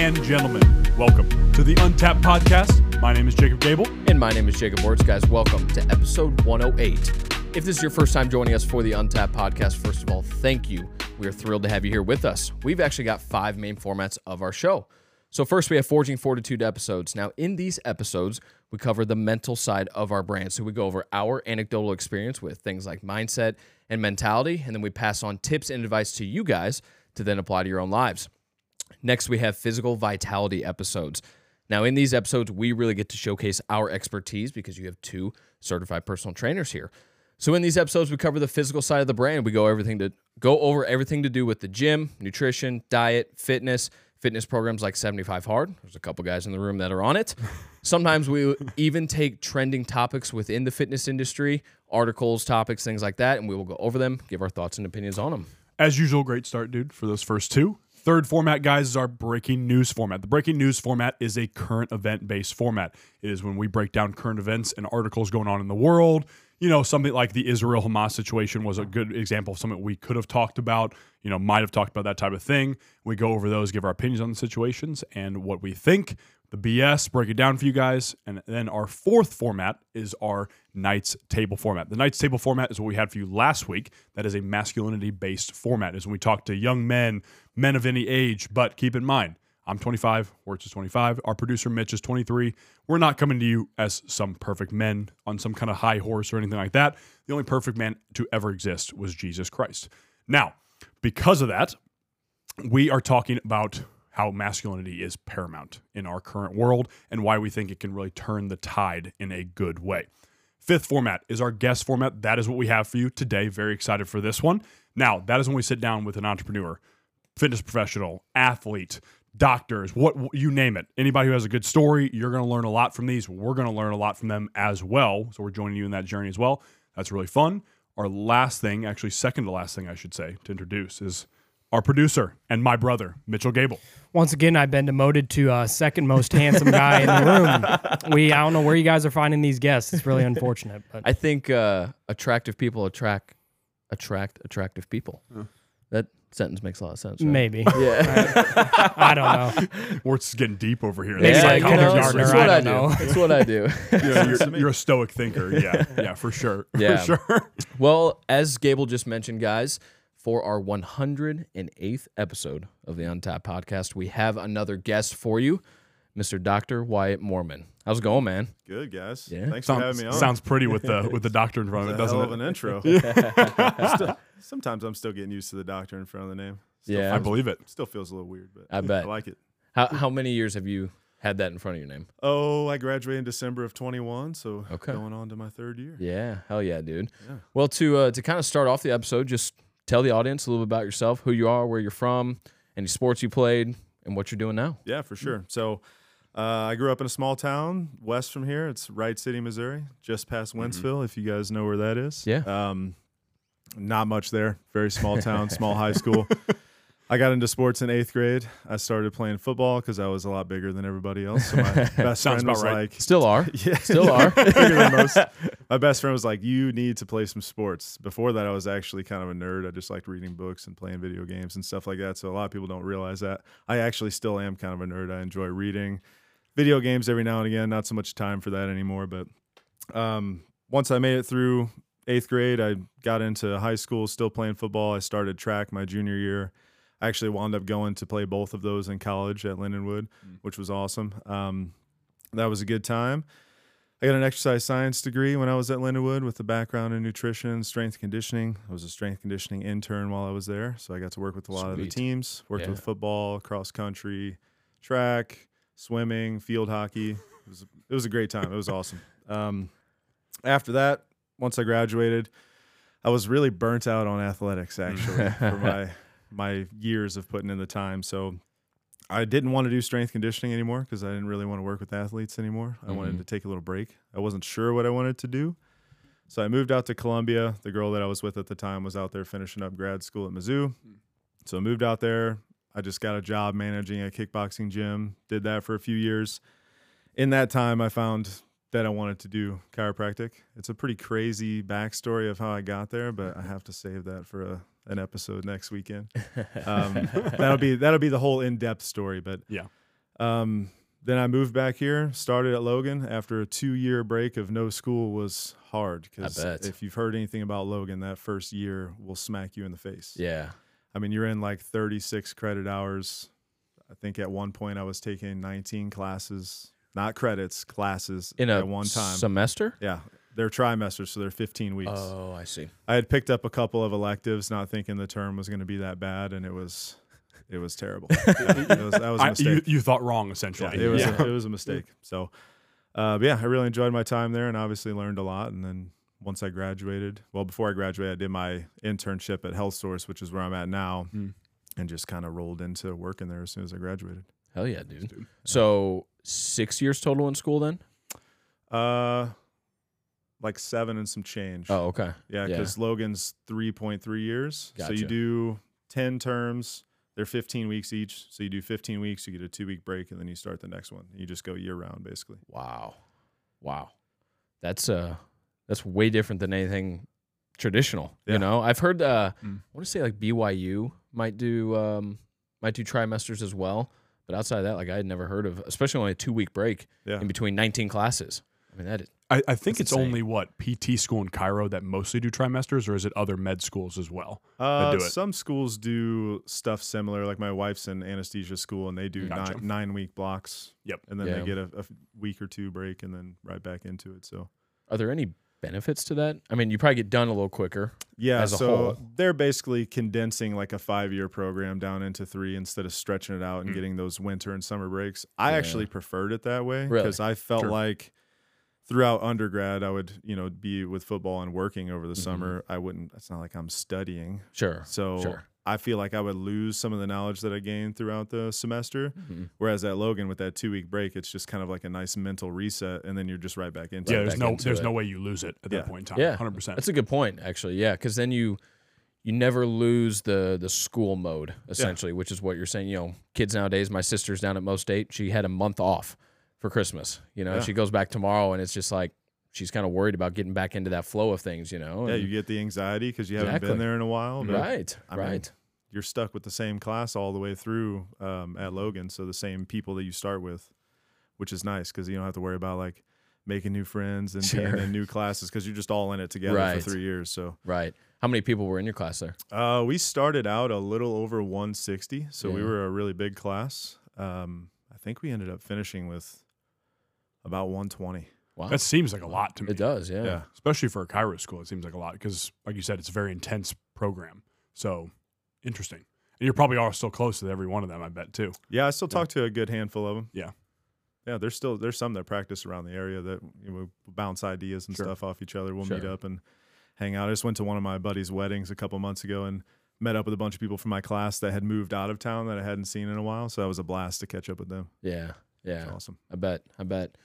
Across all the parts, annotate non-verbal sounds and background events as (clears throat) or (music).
and gentlemen, welcome to the Untapped Podcast. My name is Jacob Gabel. And my name is Jacob Wurtz. Guys, welcome to episode 108. If this is your first time joining us for the Untapped podcast, first of all, thank you. We are thrilled to have you here with us. We've actually got five main formats of our show. So, first, we have Forging Fortitude episodes. Now, in these episodes, we cover the mental side of our brand. So, we go over our anecdotal experience with things like mindset and mentality, and then we pass on tips and advice to you guys to then apply to your own lives. Next, we have physical vitality episodes. Now, in these episodes, we really get to showcase our expertise because you have two certified personal trainers here. So, in these episodes, we cover the physical side of the brand. We go everything to go over everything to do with the gym, nutrition, diet, fitness, fitness programs like 75 Hard. There's a couple guys in the room that are on it. (laughs) Sometimes we even take trending topics within the fitness industry, articles, topics, things like that, and we will go over them, give our thoughts and opinions on them. As usual, great start, dude, for those first two. Third format, guys, is our breaking news format. The breaking news format is a current event based format. It is when we break down current events and articles going on in the world. You know, something like the Israel Hamas situation was a good example of something we could have talked about, you know, might have talked about that type of thing. We go over those, give our opinions on the situations and what we think the BS, break it down for you guys. And then our fourth format is our Knights Table format. The Knights Table format is what we had for you last week. That is a masculinity based format, is when we talk to young men, men of any age. But keep in mind, I'm 25, Wurtz is 25, our producer Mitch is 23. We're not coming to you as some perfect men on some kind of high horse or anything like that. The only perfect man to ever exist was Jesus Christ. Now, because of that, we are talking about how masculinity is paramount in our current world and why we think it can really turn the tide in a good way. Fifth format is our guest format. That is what we have for you today. Very excited for this one. Now, that is when we sit down with an entrepreneur, fitness professional, athlete, doctors, what you name it. Anybody who has a good story, you're going to learn a lot from these. We're going to learn a lot from them as well. So we're joining you in that journey as well. That's really fun. Our last thing, actually second to last thing I should say to introduce is our producer and my brother, Mitchell Gabel. Once again, I've been demoted to uh, second most handsome guy in the (laughs) room. We I don't know where you guys are finding these guests. It's really unfortunate, but I think uh, attractive people attract attract attractive people. That sentence makes a lot of sense. Right? maybe Yeah. I don't know. (laughs) We're just getting deep over here. Maybe yeah, like you know, kindergartner, that's I what I, don't do. know. (laughs) That's what I do. Yeah, you're, you're a stoic thinker. Yeah, yeah, for sure. Yeah. For sure. Well, as Gabel just mentioned, guys, for our 108th episode of the Untapped podcast, we have another guest for you, Mr. Dr. Wyatt Mohrmann. How's it going, man? Good guys. Yeah. Thanks for having Sounds, me on. sounds pretty with the (laughs) with the doctor in front of it, That's a hell doesn't of it? an intro. (laughs) Still- sometimes I'm still getting used to the doctor in front of the name. Still Yeah. I believe it. Still feels a little weird, but I bet. I like it. How, how many years have you had that in front of your name? Oh, I graduated in December of 21, so Okay. going on to my third year. Yeah, hell yeah, dude. Yeah. Well, to uh, to kind of start off the episode, just tell the audience a little bit about yourself, who you are, where you're from, any sports you played, and what you're doing now. Yeah, for sure. So uh, I grew up in a small town west from here. It's Wright City, Missouri, just past Wentzville, if you guys know where that is. Yeah. Um, not much there. Very small town, (laughs) small high school. I got into sports in eighth grade. I started playing football because I was a lot bigger than everybody else. So my (laughs) best Sounds friend about was right. like, Still are. (laughs) Yeah, Still are. Bigger than most. My best friend was like, "You need to play some sports." Before that, I was actually kind of a nerd. I just liked reading books and playing video games and stuff like that. So a lot of people don't realize that. I actually still am kind of a nerd. I enjoy reading, video games every now and again. Not so much time for that anymore. But um, once I made it through eighth grade, I got into high school, still playing football. I started track my junior year. I actually wound up going to play both of those in college at Lindenwood, which was awesome. Um, that was a good time. I got an exercise science degree when I was at Lindenwood with a background in nutrition, strength conditioning. I was a strength conditioning intern while I was there, so I got to work with a lot of the teams. Worked Yeah. with football, cross country, track, swimming, field hockey. It was it was a great time. It was awesome. Um, after that, once I graduated, I was really burnt out on athletics actually for (laughs) my my years of putting in the time. So I didn't want to do strength conditioning anymore because I didn't really want to work with athletes anymore. I wanted Mhm. to take a little break. I wasn't sure what I wanted to do. So I moved out to Columbia. The girl that I was with at the time was out there finishing up grad school at Mizzou. So I moved out there. I just got a job managing a kickboxing gym, did that for a few years. In that time, I found that I wanted to do chiropractic. It's a pretty crazy backstory of how I got there, but I have to save that for a, an episode next weekend. (laughs) Um, that'll be that'll be the whole in depth story. But Yeah. Um, then I moved back here, started at Logan after a two year break of no school was hard because if you've heard anything about Logan, that first year will smack you in the face. Yeah. I mean, you're in like 36 credit hours. I think at one point I was taking 19 classes, not credits, classes In a at one time. semester? yeah, they're trimesters, so they're 15 weeks. Oh, I see. I had picked up a couple of electives, not thinking the term was going to be that bad, and it was, it was terrible. (laughs) it was, that was a I, mistake. you, you thought wrong Yeah, essentially. it was Yeah. A, it was a mistake. So, uh, but yeah, I really enjoyed my time there, and obviously learned a lot. And then once I graduated, well, before I graduated, I did my internship at Health Source, which is where I'm at now, Mm. and just kind of rolled into working there as soon as I graduated. Hell yeah, dude. Dude. So six years total in school then? Uh, like seven and some change. Oh, okay. yeah, yeah. because Logan's three point three years, so you do ten terms. They're 15 weeks each. So you do 15 weeks, you get a two week break, and then you start the next one. You just go year round, basically. Wow. Wow. That's uh that's way different than anything traditional. Yeah. You know? I've heard uh Mm. I want to say like BYU might do um might do trimesters as well. But outside of that, like I had never heard of especially only a two week break Yeah. in between nineteen classes. I mean that is I, I think it's insane. only what PT school in chiro that mostly do trimesters, or is it other med schools as well? Uh, do it. Some schools do stuff similar. Like my wife's in anesthesia school, and they do Gotcha. nine, nine week blocks. Yep. And then Yeah. they get a, a week or two break, and then right back into it. So are there any benefits to that? I mean you probably get done a little quicker. yeah, As a so whole. they're basically condensing like a five year program down into three instead of stretching it out and Mm. getting those winter and summer breaks. I Yeah. actually preferred it that way Really? because I felt Sure. like throughout undergrad I would you know be with football and working over the Mhm. summer. I wouldn't. It's not like I'm studying. Sure. So Sure. I feel like I would lose some of the knowledge that I gained throughout the semester. Mhm. Whereas at Logan with that two week break, it's just kind of like a nice mental reset, and then you're just right back into yeah, it. there's no there's it. no way you lose it at Yeah. that point in time. Yeah. hundred percent. That's a good point, actually. Yeah, because then you you never lose the the school mode essentially, which is what you're saying. You know, kids nowadays. My sister's down at Mo State. She had a month off for Christmas. You know, Yeah. she goes back tomorrow, and it's just like she's kind of worried about getting back into that flow of things. You know, Yeah, and- you get the anxiety because you haven't Exactly. been there in a while. Right, I mean, right. you're stuck with the same class all the way through um, at Logan, so the same people that you start with, which is nice because you don't have to worry about like making new friends and Sure. being in new classes because you're just all in it together Right. for three years. So Right. How many people were in your class there? uh, we started out a little over 160, so we were a really big class. Um, I think we ended up finishing with about 120. Wow. that seems like a lot to me. it does. Yeah. Yeah. especially for a chiro school. It seems like a lot because, like you said, it's a very intense program. So interesting. And you're probably all still close to every one of them. I bet too. Yeah, I still talk to a good handful of them. Yeah. Yeah, there's still there's some that practice around the area that you know, bounce ideas and Sure. stuff off each other. We'll meet up and hang out. I just went to one of my buddies' weddings a couple months ago and met up with a bunch of people from my class that had moved out of town that I hadn't seen in a while. So that was a blast to catch up with them. Yeah. Yeah. It's awesome. I bet. I bet.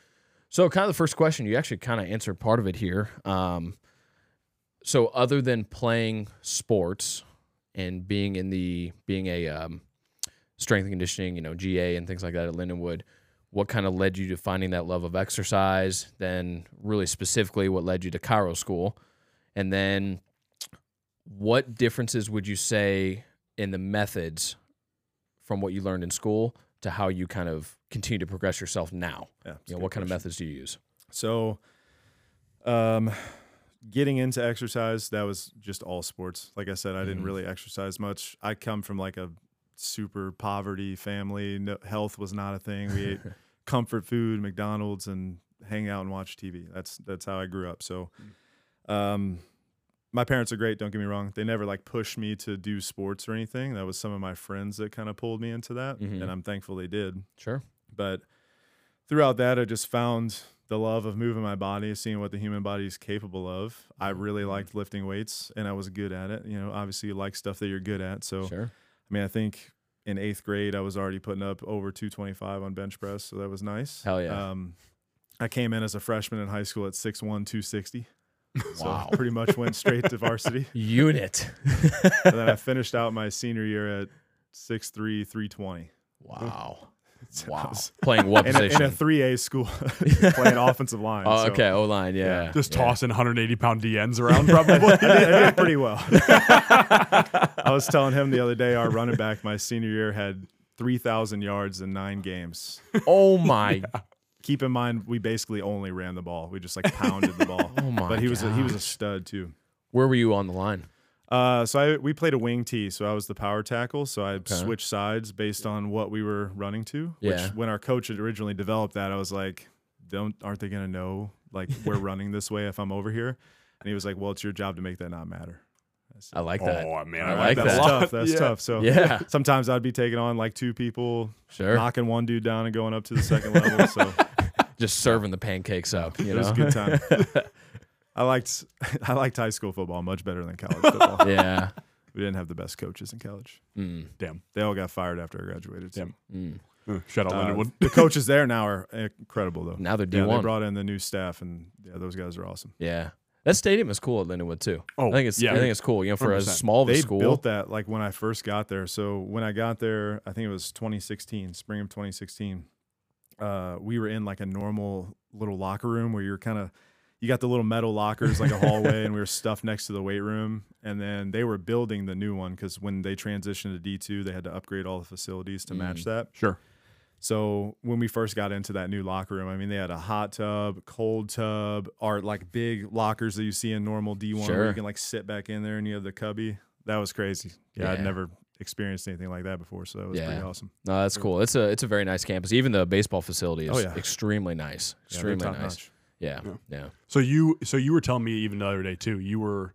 So, kind of the first question, you actually kind of answered part of it here. Um, so, other than playing sports and being in the being a um, strength and conditioning, you know, GA and things like that at Lindenwood, what kind of led you to finding that love of exercise? Then, really specifically, what led you to chiro School? And then, what differences would you say in the methods from what you learned in school to how you kind of continue to progress yourself now? Yeah. You know, what kind of methods do you use? So, um, getting into exercise, that was just all sports. Like I said, I didn't Mhm. really exercise much. I come from like a super poverty family. No, health was not a thing. We ate (laughs) comfort food, McDonald's, and hang out and watch TV. That's that's how I grew up. So, um, my parents are great. Don't get me wrong. They never like pushed me to do sports or anything. That was some of my friends that kind of pulled me into that, Mhm. and I'm thankful they did Sure. but throughout that i just found the love of moving my body seeing what the human body is capable of i really Mm-hmm. liked lifting weights and i was good at it you know obviously you like stuff that you're good at so Sure. i mean i think in eighth grade i was already putting up over 225 on bench press so that was nice Hell yeah. um, i came in as a freshman in high school at 6'1 260 (laughs) so pretty much went straight to varsity (laughs) Unit. and then i (laughs) finished out my senior year at 6'3 320 wow. So Wow. Playing what in a, in a 3a school playing offensive line oh, so- okay. O line. Yeah. Just yeah. tossing 180 pound DNs around, probably. I did, I did pretty well. I was telling him the other day, our running back my senior year had 3,000 yards in nine games. Oh my. Keep in mind, we basically only ran the ball. We just like pounded the ball. (laughs) Oh my but he was a, he was a stud too. Where were you on the line? Uh, so I we played a wing T, so I was the power tackle. So I Okay. switched sides based on what we were running to. Yeah. Which when our coach had originally developed that, I was like, "Don't aren't they gonna know like we're (laughs) running this way if I'm over here?" And he was like, "Well, it's your job to make that not matter." I like that. Oh man, I I, like like That's that. that. tough. That's (laughs) Yeah. tough. So Yeah. sometimes I'd be taking on like two people, Sure. knocking one dude down and going up to the second level. So Just serving the pancakes up. You know? it was a good time. (laughs) I liked (laughs) I liked high school football much better than college football. (laughs) yeah. We didn't have the best coaches in college. Mm, Damn. They all got fired after I graduated. So. Damn. mm. Shout out Uh, Lindenwood. the coaches there now are incredible though. Now they're Yeah, they D1. brought in the new staff, and yeah, those guys are awesome. Yeah. That stadium is cool at Lindenwood too. Oh, I think it's yeah. I think it's cool. You know, for as 100%. small of a They school. built that like when I first got there. So when I got there, I think it was 2016, spring of 2016. Uh, we were in like a normal little locker room where you're kind of you got the little metal lockers like a hallway, and we were stuffed next to the weight room. And then they were building the new one because when they transitioned to D2, they had to upgrade all the facilities to match that. Sure. So when we first got into that new locker room, I mean, they had a hot tub, cold tub, or like big lockers that you see in normal D1 where you can like sit back in there and you have the cubby. That was crazy. Yeah, I'd never experienced anything like that before, so that was pretty Yeah. awesome. No, that's cool. It's a it's a very nice campus. Even the baseball facility is Oh, yeah. extremely nice. Extremely top nice. notch. Yeah. Yeah. Yeah. So you so you were telling me even the other day too. You were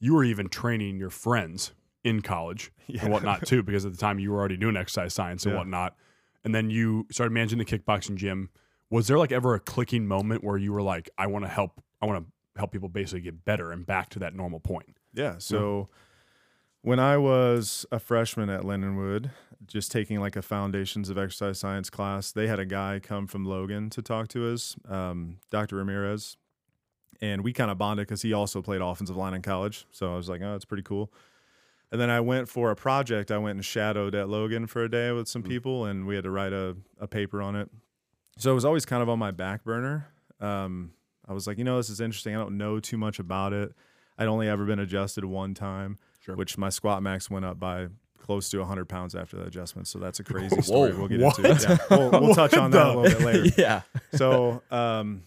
you were even training your friends in college Yeah. (laughs) and whatnot too, because at the time you were already doing exercise science and Yeah. whatnot. And then you started managing the kickboxing gym. Was there like ever a clicking moment where you were like, I want to help I want to help people basically get better and back to that normal point? Yeah. So when I was a freshman at Lindenwood, just taking like a foundations of exercise science class, they had a guy come from Logan to talk to us, um, Dr. Ramirez. And we kind of bonded because he also played offensive line in college. So I was like, oh, that's pretty cool. And then I went for a project. I went and shadowed at Logan for a day with some people, and we had to write a, a paper on it. So it was always kind of on my back burner. Um, I was like, you know, this is interesting. I don't know too much about it. I'd only ever been adjusted one time, Sure. which my squat max went up by close to 100 pounds after that adjustment. So that's a crazy (laughs) story. Whoa, we'll get what? into it. Yeah, we'll, we'll (laughs) touch on that a little bit later (laughs) yeah. so um,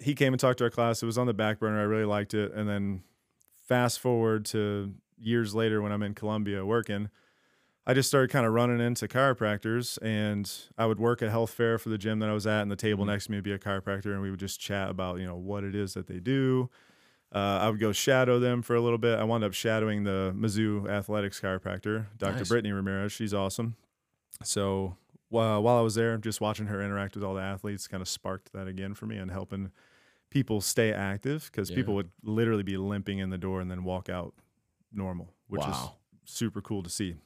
he came and talked to our class. It was on the back burner. I really liked it. And then fast forward to years later when I'm in Columbia working, I just started kind of running into chiropractors and I would work at health fair for the gym that I was at and the table next to me would be a chiropractor and we would just chat about, you know, what it is that they do. Uh, I would go shadow them for a little bit. I wound up shadowing the Mizzou athletics chiropractor, Dr. Nice. Brittany Ramirez. She's awesome. So while, while I was there, just watching her interact with all the athletes kind of sparked that again for me and helping people stay active because Yeah. people would literally be limping in the door and then walk out normal, which Wow. is super cool to see.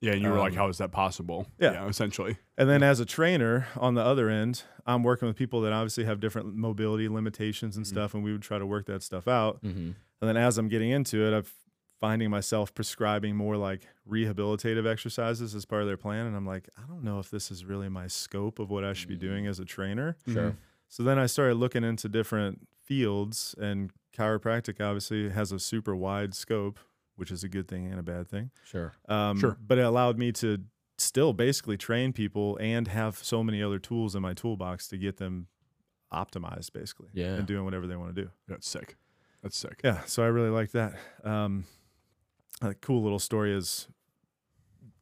Yeah, and you were like, Um, how is that possible? yeah. essentially. And then as a trainer on the other end, I'm working with people that obviously have different mobility limitations and stuff, and we would try to work that stuff out. Mm-hmm. And then as I'm getting into it, I'm finding myself prescribing more like rehabilitative exercises as part of their plan. And I'm like, I don't know if this is really my scope of what I should be doing as a trainer. Sure. So then I started looking into different fields, and chiropractic obviously has a super wide scope, which is a good thing and a bad thing. Sure. Um, Sure. But it allowed me to still basically train people and have so many other tools in my toolbox to get them optimized, basically, Yeah. and doing whatever they want to do. That's sick. That's sick. Yeah, so I really like that. Um, a cool little story is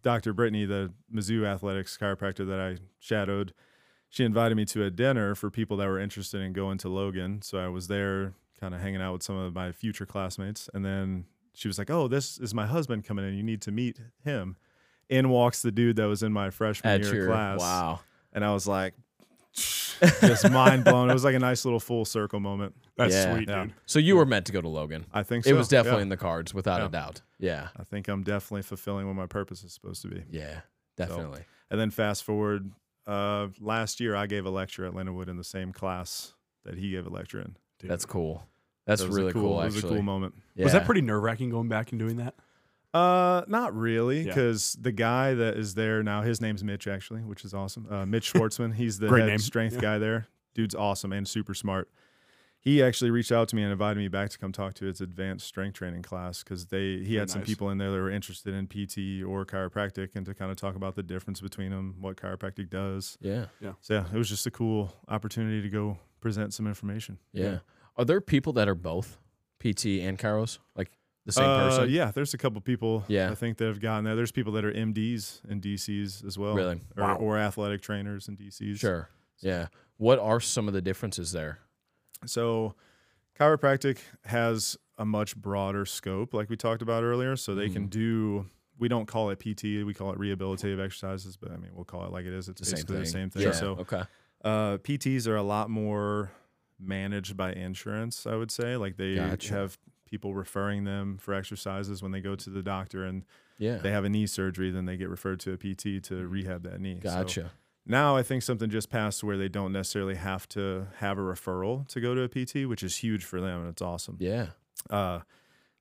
Dr. Brittany, the Mizzou athletics chiropractor that I shadowed. She invited me to a dinner for people that were interested in going to Logan. So I was there, kind of hanging out with some of my future classmates, and then she was like, "Oh, this is my husband coming in. You need to meet him." In walks the dude that was in my freshman At year your class, wow. and I was like, (laughs) just mind blown. It was like a nice little full circle moment. That's Yeah. sweet, Yeah. dude. So you were meant to go to Logan. I think so. It was definitely Yeah. in the cards, without a doubt. Yeah. I think I'm definitely fulfilling what my purpose is supposed to be. Yeah. Definitely. And then fast forward, uh, last year I gave a lecture at Lindenwood in the same class that he gave a lecture in. Dude. That's cool. That's So it was a really cool, It was actually. a cool moment. Was that pretty nerve wracking going back and doing that? Uh, not really, Yeah. because the guy that is there now, his name's Mitch actually, which is awesome. Uh, Mitch (laughs) Schwartzman, he's the head name. strength Yeah. guy there. Dude's awesome and super smart. he actually reached out to me and invited me back to come talk to his advanced strength training class because they he had some people in there that were interested in PT or chiropractic and to kind of talk about the difference between them, what chiropractic does. Yeah. Yeah. So yeah, it was just a cool opportunity to go present some information. Yeah. Are there people that are both PT and chiros? Like the same Uh, person? Yeah, there's a couple people. Yeah. I think that have gotten there. There's people that are MDs and DCs as well. Really? Or, Wow. or athletic trainers and DCs. Sure. Yeah. What are some of the differences there? So, chiropractic has a much broader scope, like we talked about earlier. So they Mm. can do. We don't call it PT. We call it rehabilitative exercises, but I mean, we'll call it like it is. It's The basically thing. the same thing. Yeah. So, okay. uh, PTs are a lot more managed by insurance. I would say, like they Gotcha. have people referring them for exercises when they go to the doctor and Yeah. they have a knee surgery, then they get referred to a PT to rehab that knee. So Gotcha. now I think something just passed where they don't necessarily have to have a referral to go to a PT, which is huge for them and it's awesome. yeah. Uh,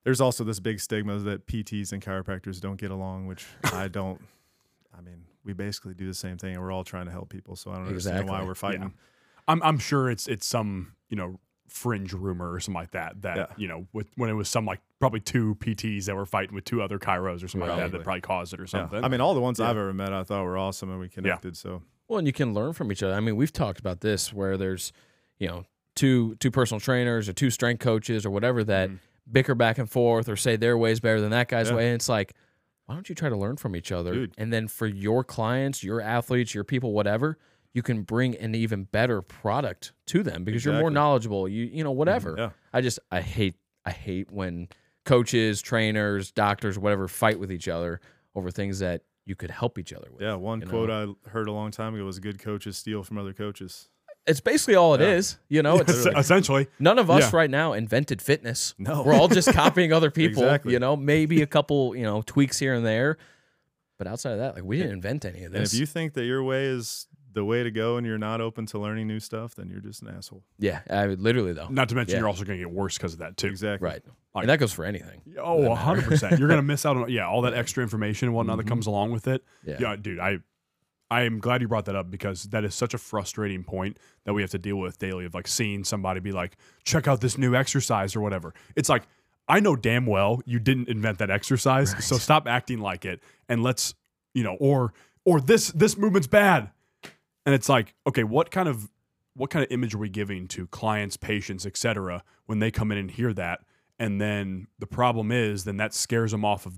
there's also this big stigma that PTs and chiropractors don't get along, which I (laughs) don't. I mean, we basically do the same thing, and we're all trying to help people. So I don't understand why we're fighting. I'm I'm sure it's it's some you know fringe rumor or something like that that Yeah. you know with when it was some like probably two PTs that were fighting with two other chiros or something like that that probably caused it or Yeah. something. I mean, all the ones Yeah. I've ever met, I thought were awesome, and we connected. So Well, and you can learn from each other. I mean, we've talked about this where there's, you know, two two personal trainers or two strength coaches or whatever that Mhm. bicker back and forth or say their way is better than that guy's Yeah. way. And it's like, why don't you try to learn from each other? Dude. And then for your clients, your athletes, your people, whatever, you can bring an even better product to them because you're more knowledgeable. You you know whatever. Mm-hmm. yeah, I just I hate I hate when coaches, trainers, doctors, whatever fight with each other over things that you could help each other with. yeah. One quote I heard a long time ago was, "Good coaches steal from other coaches." It's basically all it Yeah. is. You know, it's (laughs) essentially, None of us Yeah. right now invented fitness. No. We're all just copying other (laughs) people. Exactly. You know, maybe a couple, you know, tweaks here and there. But outside of that, like we didn't invent any of And this. if you think that your way is the way to go, and you're not open to learning new stuff, then you're just an asshole. yeah, I would literally though. not to mention Yeah. you're also going to get worse because of that too. Exactly. Right. Like- and that goes for anything. Oh, 100%. You're gonna miss out on yeah all that extra information and whatnot Mhm. that comes along with it. Yeah. Yeah, dude, I I am glad you brought that up because that is such a frustrating point that we have to deal with daily of like seeing somebody be like, check out this new exercise or whatever. It's like I know damn well you didn't invent that exercise, so stop acting like it and let's you know or or this this movement's bad. And it's like, okay, what kind of what kind of image are we giving to clients, patients, etc. when they come in and hear that? And then the problem is, then that scares them off of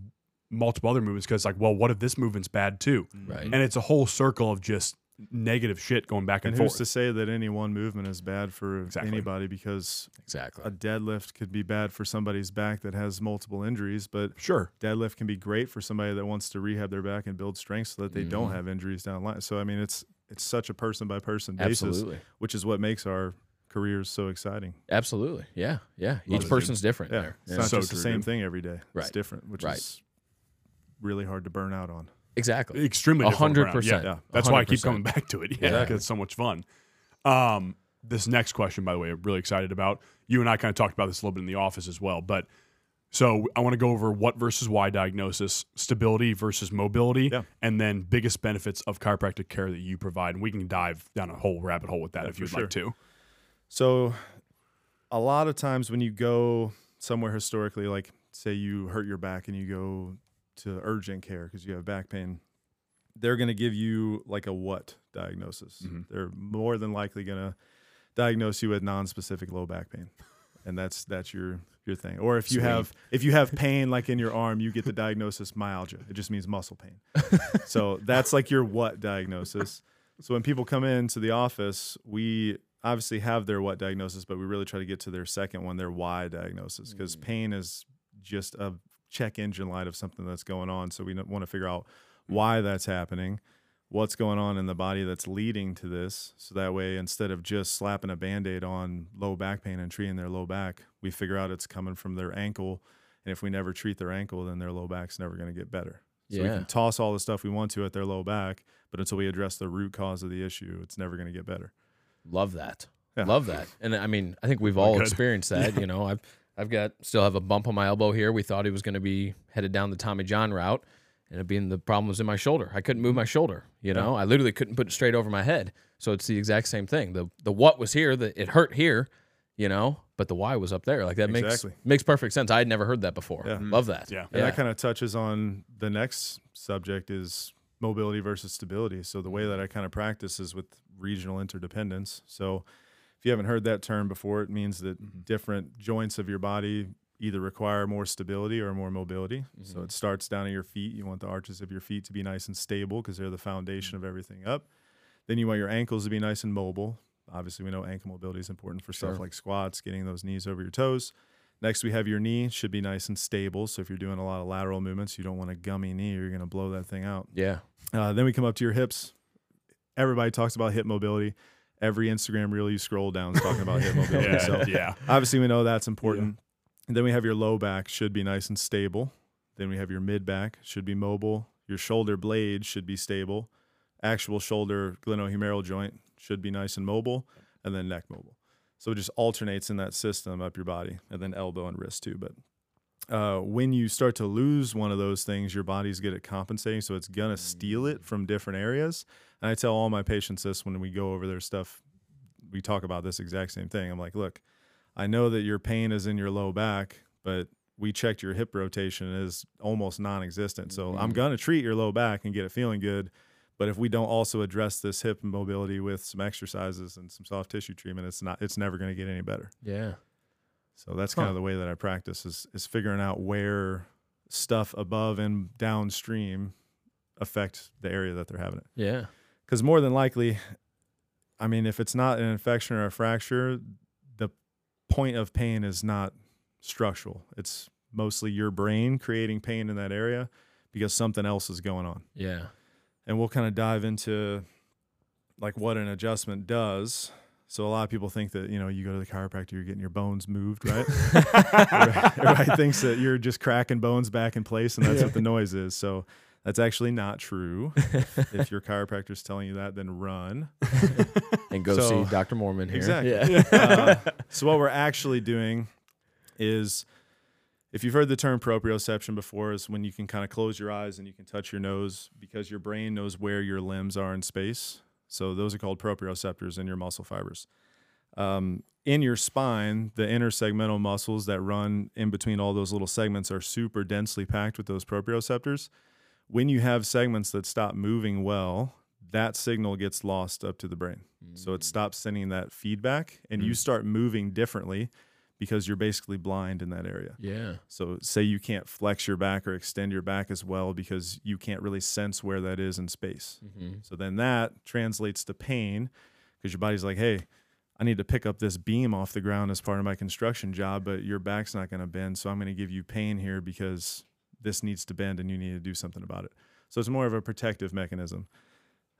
multiple other movements because, like, well, what if this movement's bad too? Right. And it's a whole circle of just negative shit going back and, And who's forth. to say that any one movement is bad for Exactly. anybody? Because Exactly. a deadlift could be bad for somebody's back that has multiple injuries, but sure. deadlift can be great for somebody that wants to rehab their back and build strength so that they don't Mhm. have injuries down the line. So I mean, it's it's such a person by person basis, Absolutely. which is what makes our careers so exciting. Absolutely. Yeah. Yeah. Love Each it, person's different Yeah, there. it's Yeah. not So just the same dude. thing every day. Right. It's different, which Right. is really hard to burn out on. Exactly. Extremely A hundred percent. Yeah, Yeah. that's why I keep coming back to it. Yeah, 'cause it's so much fun. Um, this next question, by the way, I'm really excited about. You and I kind of talked about this a little bit in the office as well, but so I want to go over what versus why diagnosis, stability versus mobility, Yeah. and then biggest benefits of chiropractic care that you provide. And we can dive down a whole rabbit hole with that Yeah, if you'd sure. like to. So, a lot of times when you go somewhere historically, like say you hurt your back and you go to urgent care because you have back pain, they're going to give you like a what diagnosis. Mhm. They're more than likely going to diagnose you with non-specific low back pain, and that's that's your your thing. Or if you Sweet. have if you have pain like in your arm, you get the diagnosis myalgia. It just means muscle pain. (laughs) so that's like your what diagnosis. So when people come into the office, we obviously have their what diagnosis, but we really try to get to their second one, their why diagnosis, because mm. pain is just a check engine light of something that's going on. So we want to figure out mm. why that's happening, what's going on in the body that's leading to this. So that way, instead of just slapping a band aid on low back pain and treating their low back, we figure out it's coming from their ankle. And if we never treat their ankle, then their low back's never going to get better. So we can toss all the stuff we want to at their low back, but until we address the root cause of the issue, it's never going to get better. Love that. Yeah. Love that. And I mean, I think we've all good. experienced that. You know, I've I've got still have a bump on my elbow here. We thought he was going to be headed down the Tommy John route, and it being the problem was in my shoulder. I couldn't move my mm-hmm. shoulder. You know, I literally couldn't put it straight over my head. So it's the exact same thing. The the what was here, that it hurt here. you know, but the why was up there. Like that Exactly. makes makes perfect sense. I had never heard that before. Yeah. Love that. Yeah. And that kind of touches on the next subject is mobility versus stability. So the way mm-hmm. that I kind of practice is with regional interdependence. So if you haven't heard that term before, it means that mm-hmm. different joints of your body either require more stability or more mobility. So it starts down at your feet. You want the arches of your feet to be nice and stable because they're the foundation of everything up. Then you want your ankles to be nice and mobile. Obviously, we know ankle mobility is important for stuff like squats, getting those knees over your toes. Next, we have your knee should be nice and stable. So if you're doing a lot of lateral movements, you don't want a gummy knee. You're going to blow that thing out. Yeah. Uh, then we come up to your hips. Everybody talks about hip mobility. Every Instagram reel you scroll down is talking about hip (laughs) mobility. Yeah, So yeah. obviously we know that's important. And then we have your low back should be nice and stable. Then we have your mid back should be mobile. Your shoulder blade should be stable. Actual shoulder glenohumeral joint should be nice and mobile, and then neck mobile. So it just alternates in that system up your body, and then elbow and wrist too. But uh, when you start to lose one of those things, your body's good at compensating, so it's gonna steal it from different areas. And I tell all my patients this when we go over their stuff. We talk about this exact same thing. I'm like, look, I know that your pain is in your low back, but we checked your hip rotation is almost non-existent. So I'm mm-hmm. gonna treat your low back and get it feeling good. But if we don't also address this hip mobility with some exercises and some soft tissue treatment, it's not it's never gonna get any better. Yeah. So that's kind of the way that I practice is is figuring out where stuff above and downstream affect the area that they're having it. Yeah. Because more than likely, I mean, if it's not an infection or a fracture, point of pain is not structural. It's mostly your brain creating pain in that area because something else is going on. Yeah. And we'll kind of dive into like what an adjustment does. So a lot of people think that you know you go to the chiropractor, you're getting your bones moved, right? Everybody (laughs) everybody thinks that you're just cracking bones back in place, and that's what the noise is. So that's actually not true. (laughs) if your chiropractor's telling you that, then run. (laughs) And go So- see Dr. Mohrmann here. Exactly. Yeah. Uh, (laughs) so what we're actually doing is if you've heard the term proprioception before is when you can kind of close your eyes and you can touch your nose because your brain knows where your limbs are in space so those are called proprioceptors in your muscle fibers um, in your spine the intersegmental muscles that run in between all those little segments are super densely packed with those proprioceptors when you have segments that stop moving well that signal gets lost up to the brain so it mm. stops sending that feedback and you mm. start moving differently because you're basically blind in that area. Yeah. So say you can't flex your back or extend your back as well because you can't really sense where that is in space. Mm-hmm. So then that translates to pain because your body's like, "Hey, I need to pick up this beam off the ground as part of my construction job, but your back's not going to bend, so I'm going to give you pain here because this needs to bend and you need to do something about it." So it's more of a protective mechanism.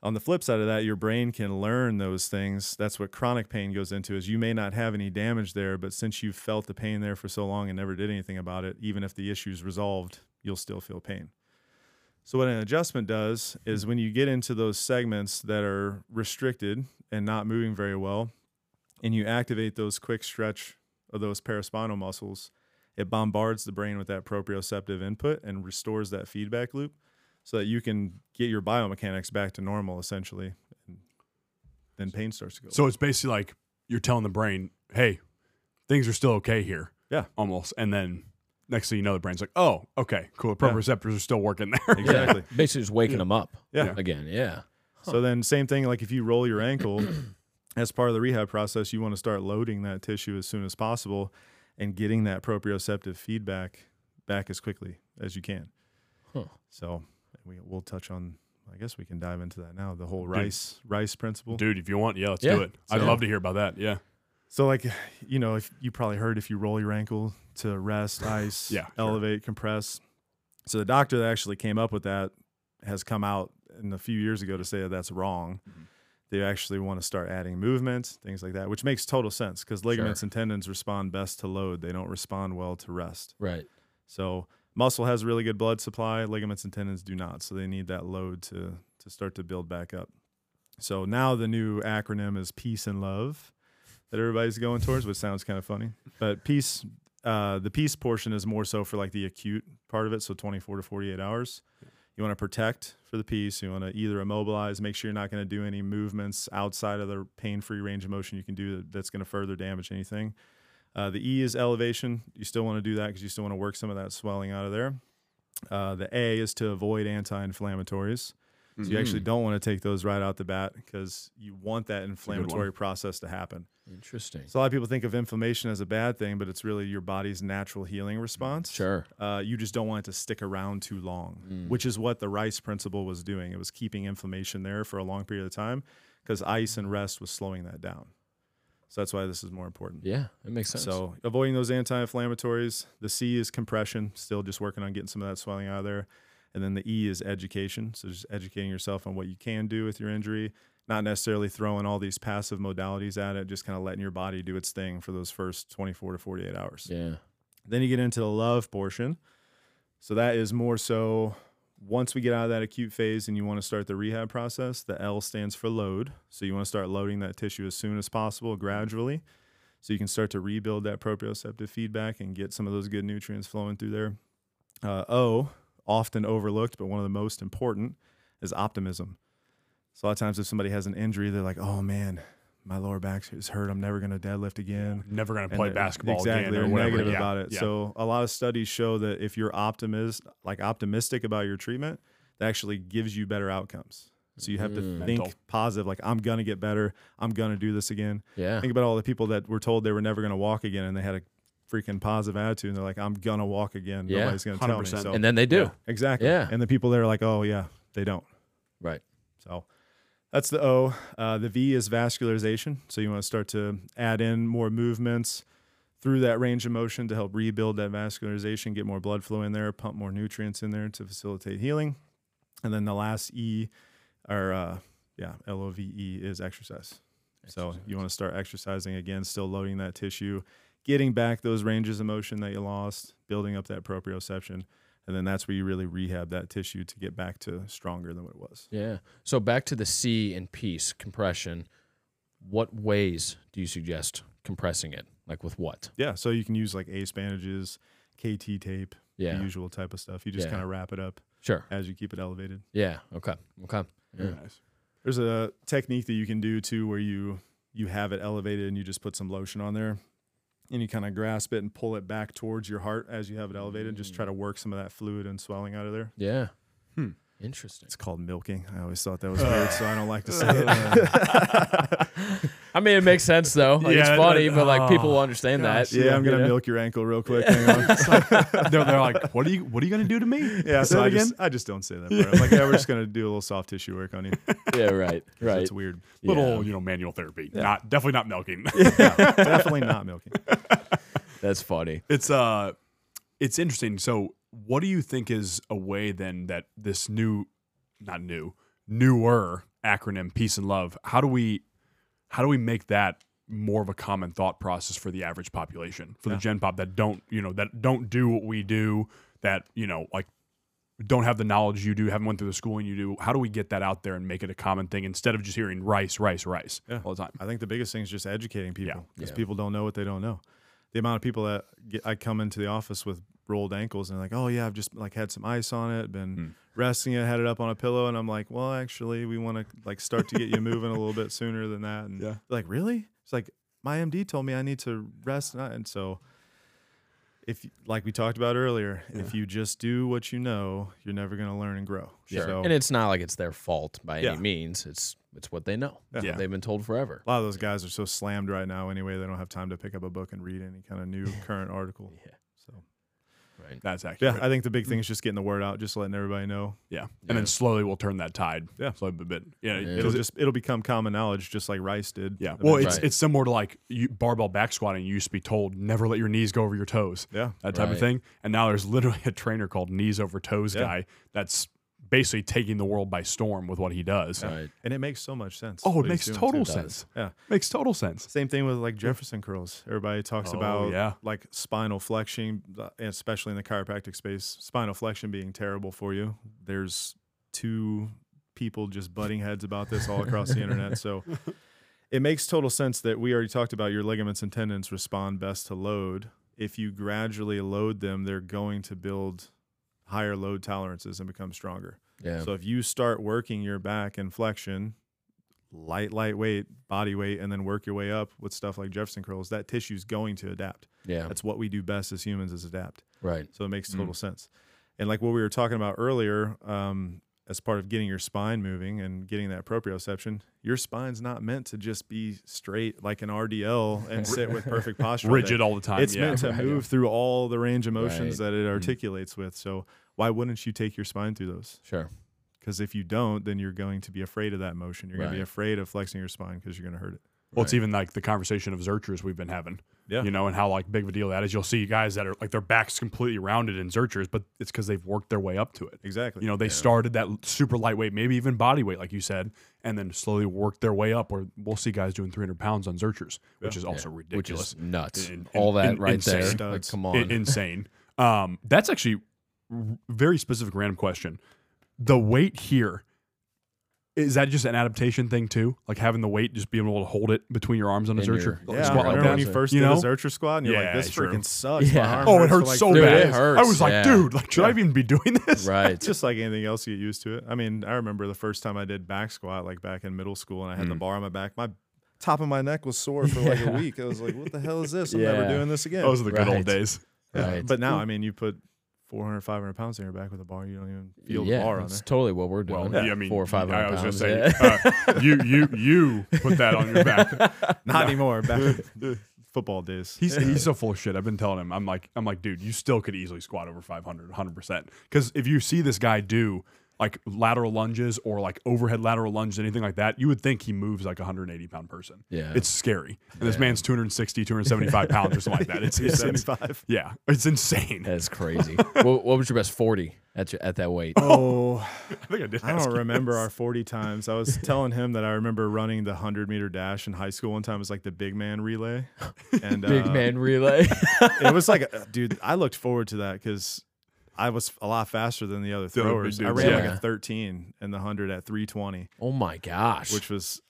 On the flip side of that your brain can learn those things. That's what chronic pain goes into is you may not have any damage there but since you've felt the pain there for so long and never did anything about it even if the issue's resolved you'll still feel pain. So what an adjustment does is when you get into those segments that are restricted and not moving very well and you activate those quick stretch of those paraspinal muscles it bombards the brain with that proprioceptive input and restores that feedback loop so that you can get your biomechanics back to normal essentially and then pain starts to go So it's basically like you're telling the brain, "Hey, things are still okay here." Yeah. almost. And then next thing you know, the brain's like, "Oh, okay, cool. The Yeah. proprioceptors are still working there." exactly Basically just waking them up Yeah. again. Yeah. so then same thing like if you roll your ankle (clears throat) as part of the rehab process you want to start loading that tissue as soon as possible and getting that proprioceptive feedback back as quickly as you can Huh. so we, we'll touch on i guess we can dive into that now the whole rice rice principle Dude, if you want, yeah, let's Yeah. do it. I'd So- love to hear about that. Yeah. So like, you know, if you probably heard if you roll your ankle to rest, ice, Yeah, sure. elevate, compress. So the doctor that actually came up with that has come out in a few years ago to say that that's wrong. Mm-hmm. They actually want to start adding movement, things like that, which makes total sense because ligaments Sure. and tendons respond best to load. They don't respond well to rest. Right. So muscle has really good blood supply, ligaments and tendons do not. So they need that load to to start to build back up. So now the new acronym is peace and love that everybody's going towards, which sounds kind of funny. But peace uh, the peace portion is more so for like the acute part of it, so 24 to 48 hours. You want to protect for the piece. you want to either immobilize, make sure you're not going to do any movements outside of the pain-free range of motion you can do that's going to further damage anything. Uh, the E is elevation. You still want to do that because you still want to work some of that swelling out of there. Uh, the A is to avoid anti-inflammatories. So you Mm. actually don't want to take those right out the bat because you want that inflammatory process to happen. Interesting. So a lot of people think of inflammation as a bad thing, but it's really your body's natural healing response. Sure. Uh, you just don't want it to stick around too long, Mm. which is what the rice principle was doing. It was keeping inflammation there for a long period of time because ice and rest was slowing that down. So that's why this is more important. Yeah, it makes sense. So avoiding those anti-inflammatories. The C is compression, still just working on getting some of that swelling out of there. And then the E is education. So just educating yourself on what you can do with your injury, not necessarily throwing all these passive modalities at it, just kind of letting your body do its thing for those first 24 to 48 hours. yeah. Then you get into the love portion. So that is more so once we get out of that acute phase and you want to start the rehab process, the L stands for load. So you want to start loading that tissue as soon as possible, gradually. So you can start to rebuild that proprioceptive feedback and get some of those good nutrients flowing through there. Uh, o, often overlooked, but one of the most important, is optimism. So a lot of times if somebody has an injury, they're like, oh man, my lower back is hurt. I'm never going to deadlift again Never going to play basketball exactly, again They're or whatever. negative Yeah, about it. yeah. So a lot of studies show that if you're optimist, like optimistic about your treatment, that actually gives you better outcomes. So you have to Mm. think Mental. positive, like I'm gonna get better. I'm gonna do this again. Yeah. Think about all the people that were told they were never gonna walk again, and they had a freaking positive attitude, and they're like, I'm gonna walk again. Yeah, Nobody's gonna tell me. 100%. So And then they do. Yeah. exactly. Yeah. And the people that are like, oh yeah, they don't. Right. So that's the O. Uh, the V is vascularization. So you want to start to add in more movements through that range of motion to help rebuild that vascularization, get more blood flow in there, pump more nutrients in there to facilitate healing. And then the last E, or uh, yeah, L O V E is exercise. So you want to start exercising again, still loading that tissue, getting back those ranges of motion that you lost, building up that proprioception. And then that's where you really rehab that tissue to get back to stronger than what it was. Yeah. So back to the C in peace, compression. What ways do you suggest compressing it? Like with what? Yeah, so you can use like ace bandages, KT tape, Yeah. the usual type of stuff. You just Yeah. kind of wrap it up Sure. as you keep it elevated. Yeah. Okay. Okay. Very Yeah. nice. There's a technique that you can do too where you you have it elevated and you just put some lotion on there and you kind of grasp it and pull it back towards your heart as you have it elevated. Just try to work some of that fluid and swelling out of there. Yeah. Hmm. Interesting. It's called milking. I always thought that was weird, so I don't like to (laughs) say it. (laughs) I mean, it makes sense though. Like, it's funny, that- but like people oh, will understand that. yeah, I'm gonna know? milk your ankle real quick. Hang on. (laughs) they're, they're like, what are you what are you going to do to me? Yeah, so I again. just I just don't say that. Part. I'm like, yeah, we're just gonna do a little soft tissue work on you. (laughs) Yeah. Right. (laughs) 'cause Right. It's weird. little you know manual therapy. Yeah. Not definitely not milking. Definitely not milking. That's funny. It's uh it's interesting. So what do you think is a way then that this new not new, newer acronym peace and love, how do we how do we make that more of a common thought process for the average population, for Yeah. the gen pop that don't, you know, that don't do what we do, that, you know, like don't have the knowledge you do, haven't went through the schooling you do. How do we get that out there and make it a common thing instead of just hearing rice, rice, rice Yeah. all the time? I think the biggest thing is just educating people because Yeah. people don't know what they don't know. The amount of people that get, I come into the office with rolled ankles and like, "Oh yeah, I've just like had some ice on it, been Hmm. resting it, had it up on a pillow," and I'm like, "Well, actually, we want to like start to get you moving a little bit sooner than that." And Yeah. like, "Really?" It's like my MD told me I need to rest, and, I, and so if like we talked about earlier, if you just do what you know, you're never going to learn and grow. Sure. So, and it's not like it's their fault by Yeah. any means. It's it's what they know. Yeah. Yeah. They've been told forever. a lot of those guys are so slammed right now anyway they don't have time to pick up a book and read any kind of new (laughs) current article Yeah. So Right. That's actually yeah i think the big thing is just getting the word out just letting everybody know Yeah. Yeah. And then slowly we'll turn that tide. Yeah. Slowly but bit. Yeah. Yeah. it'll just it'll become common knowledge just like rice did yeah. Well, it's Right. it's similar to like you, barbell back squatting. You used to be told never let your knees go over your toes, yeah that type Right. of thing. And now there's (laughs) literally a trainer called Knees Over Toes Yeah. guy that's basically taking the world by storm with what he does. Right. and it makes so much sense Oh, it makes total too. sense. yeah Makes total sense. same thing with like jefferson curls everybody talks Oh, about yeah. like spinal flexion uh, especially in the chiropractic space spinal flexion being terrible for you there's two people just butting heads about this all across the internet so (laughs) it makes total sense that we already talked about your ligaments and tendons respond best to load. If you gradually load them, they're going to build higher load tolerances and become stronger. Yeah. So if you start working your back and flexion, light, lightweight, body weight, and then work your way up with stuff like Jefferson curls, that tissue's going to adapt. yeah. That's what we do best as humans is adapt. Right. So it makes Mm. total sense. And like what we were talking about earlier, um, as part of getting your spine moving and getting that proprioception, your spine's not meant to just be straight like an RDL and sit with perfect (laughs) posture. all day. Rigid all the time. It's yeah. meant to Right. move through all the range of motions Right. that it Mm. articulates with. So why wouldn't you take your spine through those? Sure. Because if you don't, then you're going to be afraid of that motion. You're going to be afraid of flexing your spine because you're going to hurt it. Well, it's even like the conversation of Zerchers we've been having. Yeah. You know, and how like big of a deal that is. You'll see guys that are like their back's completely rounded in Zerchers, but it's because they've worked their way up to it. Exactly. You know, they started that super lightweight, maybe even body weight, like you said, and then slowly worked their way up. Or we'll see guys doing 300 pounds on Zerchers, which is also Which ridiculous. is nuts. In- in- All that in- right insane. there. Like, come I- on. insane. Um, that's actually r- very specific, random question. The weight here is that just an adaptation thing too? Like having the weight, just being able to hold it between your arms on a In Zercher, Yeah, yeah, squat like remember that. when you first You did know? a Zercher squat and you're Yeah, like, this sure. freaking sucks. Yeah. My arm Oh, it for, hurts like, so three Dude, bad. it hurts. I was like, yeah. dude, like, should I even be doing this? Right. It's (laughs) just like anything else you get used to it. I mean, I remember the first time I did back squat, like back in middle school, and I had the Mm. bar on my back. My top of my neck was sore for like a (laughs) week. I was like, what the hell is this? I'm never doing this again. Those are the good Right. old days. Yeah. Right. But now, I mean, you put 400, 500 pounds on your back with a bar, you don't even feel yeah, the bar on it. that's totally what we're Well, doing. yeah, I mean, four or five I was pounds. gonna say, yeah. uh, (laughs) you, you, you put that on your back. (laughs) Not anymore. Back (laughs) football days. He's he's so full shit. I've been telling him. I'm like I'm like, dude, you still could easily squat over 500, 100 percent. Because if you see this guy do like lateral lunges or like overhead lateral lunges, anything like that, you would think he moves like a 180 pound person. Yeah. It's scary. And this Yeah. man's 260, 275 (laughs) pounds or something like that. It's, it's, it's yeah, it's insane. That's crazy. what, what was your best forty at your, at that weight? Oh, (laughs) I think I did. I don't remember this. our 40 times. I was telling him that I remember running the 100 meter dash in high school one time. It was like the big man relay. (laughs) And Big uh, man relay. it was like, dude, I looked forward to that because I was a lot faster than the other throwers. big I ran yeah. like a 13 in the 100 at 320, oh my gosh. which was.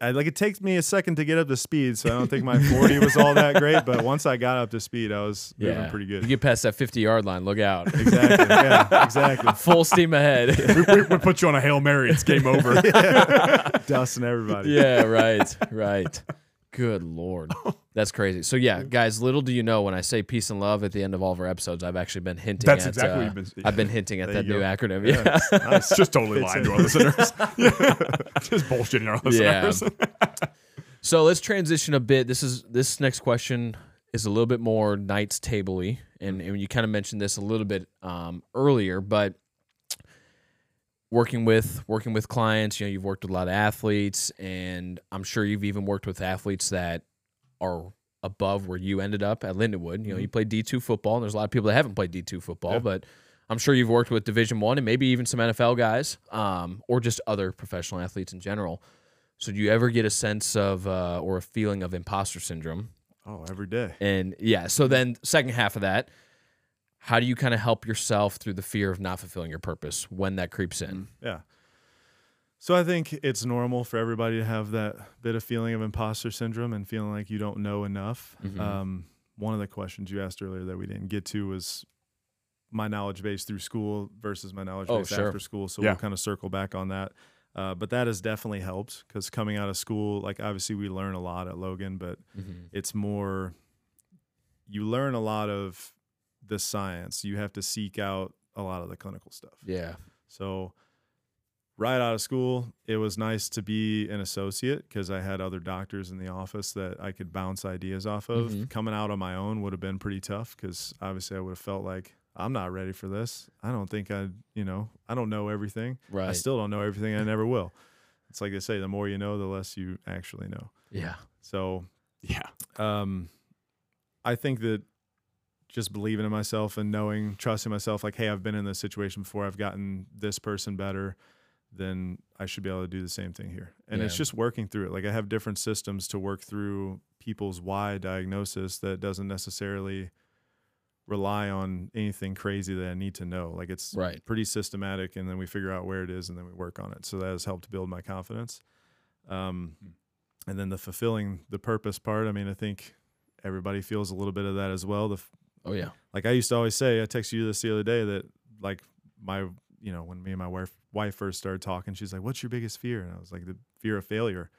I, like it takes me a second to get up to speed, so I don't think my 40 was all that great. But once I got up to speed, I was moving pretty good. You get past that fifty yard line. Look out. Exactly. Yeah, (laughs) exactly. Full steam ahead. we, we, we put you on a hail mary. It's game over. (laughs) Dusting everybody. yeah, right, right. Good lord, (laughs) that's crazy. So yeah, guys, little do you know when I say peace and love at the end of all of our episodes, I've actually been hinting. That's at, exactly what uh, you've been- I've been hinting at There that new acronym. Yeah. Yeah, (laughs) Nice. Just totally lying in. to our listeners. (laughs) (laughs) Just bullshitting our listeners. Yeah. So let's transition a bit. This is this next question is a little bit more Knights tabley, and, and you kind of mentioned this a little bit um, earlier, but working with working with clients, you know, you've worked with a lot of athletes, and I'm sure you've even worked with athletes that are above where you ended up at Lindenwood. You know, you played D2 football, and there's a lot of people that haven't played D2 football, Yeah. but I'm sure you've worked with Division One and maybe even some NFL guys, um, or just other professional athletes in general. So do you ever get a sense of uh, or a feeling of imposter syndrome? Oh, every day. And yeah, so then second half of that, how do you kind of help yourself through the fear of not fulfilling your purpose when that creeps in? Yeah. So I think it's normal for everybody to have that bit of feeling of imposter syndrome and feeling like you don't know enough. Mhm. Um, one of the questions you asked earlier that we didn't get to was my knowledge base through school versus my knowledge Oh, base sure. after school. So Yeah. we'll kind of circle back on that. Uh, but that has definitely helped because coming out of school, like obviously we learn a lot at Logan, but Mhm. it's more you learn a lot of the science. You have to seek out a lot of the clinical stuff. Yeah. So right out of school, it was nice to be an associate because I had other doctors in the office that I could bounce ideas off of. Mhm. Coming out on my own would have been pretty tough because obviously I would have felt like I'm not ready for this. I don't think I, you know, I don't know everything. Right. I still don't know everything. I never will. It's like they say, the more you know, the less you actually know. yeah. So Yeah. um, I think that just believing in myself and knowing, trusting myself, like, hey, I've been in this situation before. I've gotten this person better. Then I should be able to do the same thing here. And it's just working through it. Like I have different systems to work through people's why diagnosis that doesn't necessarily rely on anything crazy that I need to know. Like it's Right. pretty systematic, and then we figure out where it is, and then we work on it. So that has helped build my confidence. Um, and then the fulfilling the purpose part. I mean, I think everybody feels a little bit of that as well. The f- Oh yeah. like I used to always say, I texted you this the other day that like my you know when me and my wife wife first started talking, she's like, "What's your biggest fear?" And I was like, "The fear of failure."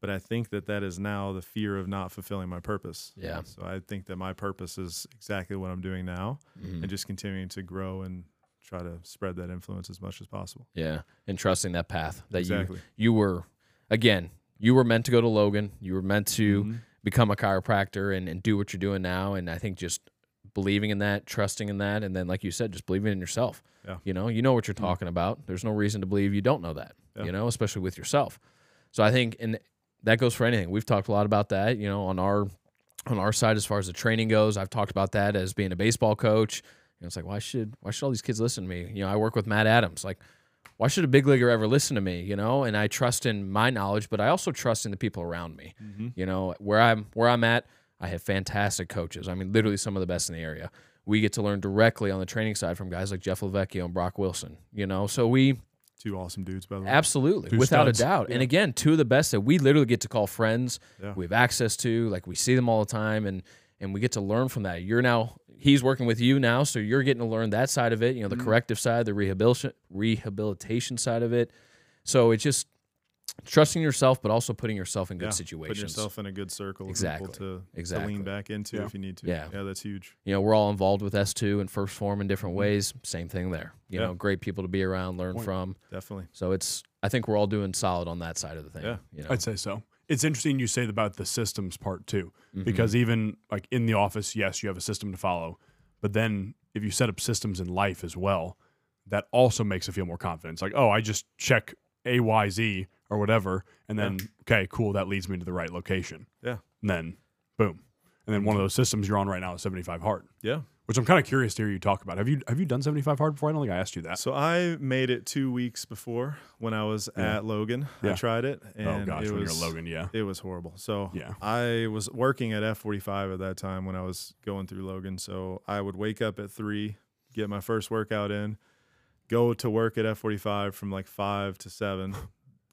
But I think that that is now the fear of not fulfilling my purpose. Yeah. So I think that my purpose is exactly what I'm doing now, Mhm. and just continuing to grow and try to spread that influence as much as possible. Yeah, and trusting that path that Exactly. you you were again you were meant to go to Logan. You were meant to Mhm. become a chiropractor and, and do what you're doing now. And I think just believing in that, trusting in that, and then like you said, just believing in yourself. Yeah. You know, you know what you're mm-hmm. talking about. There's no reason to believe you don't know that. Yeah. You know, especially with yourself. So I think and that goes for anything. We've talked a lot about that, you know, on our on our side as far as the training goes. I've talked about that as being a baseball coach. You know, it's like why should why should all these kids listen to me? You know, I work with Matt Adams. Like, why should a big leaguer ever listen to me? You know, and I trust in my knowledge, but I also trust in the people around me. Mm-hmm. You know, where I'm where I'm at, I have fantastic coaches. I mean, literally some of the best in the area. We get to learn directly on the training side from guys like Jeff Lavecchio and Brock Wilson. You know, so we Two awesome dudes, by the way. Absolutely, Two without studs. a doubt. And again, two of the best that we literally get to call friends. Yeah. We have access to, like we see them all the time, and and we get to learn from that. You're now he's working with you now, so you're getting to learn that side of it. You know, the Mm-hmm. corrective side, the rehabilitation rehabilitation side of it. So it's just trusting yourself, but also putting yourself in good Yeah, situations. Putting yourself in a good circle Exactly. people to, Exactly. to lean back into Yeah. if you need to. Yeah. Yeah, that's huge. you know, we're all involved with S two and first form in different ways. Same thing there. You Mm-hmm. Yeah. know, great people to be around, learn Point. from. Definitely. So it's I think we're all doing solid on that side of the thing. Yeah. You know? I'd say so. It's interesting you say about the systems part too, Mm-hmm. because even like in the office, yes, you have a system to follow, but then if you set up systems in life as well, that also makes it feel more confident. It's like, oh, I just check A Y Z or whatever, and then okay, cool, that leads me to the right location. Yeah. And then boom, and then one of those systems you're on right now is 75 hard, Yeah. which I'm kind of curious to hear you talk about. Have you have you done 75 hard before? I don't think I asked you that. So I made it two weeks before when I was Yeah. at Logan. Yeah. I tried it. And oh gosh, it when was, you're Logan, yeah. It was horrible. So Yeah. I was working at F45 at that time when I was going through Logan. So I would wake up at three, get my first workout in, go to work at F45 from like five to seven,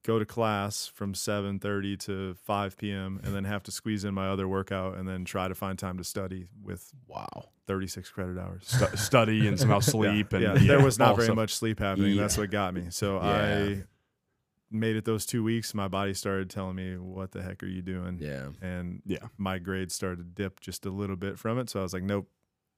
go to class from 7:30 to 5 p.m. and then have to squeeze in my other workout and then try to find time to study with wow. 36 credit hours. Stu- (laughs) study and somehow sleep yeah, and yeah, there was not very much sleep happening. Yeah. That's what got me. So Yeah. I made it those two weeks. My body started telling me, "What the heck are you doing?" Yeah. And Yeah. my grades started to dip just a little bit from it. So I was like, "Nope,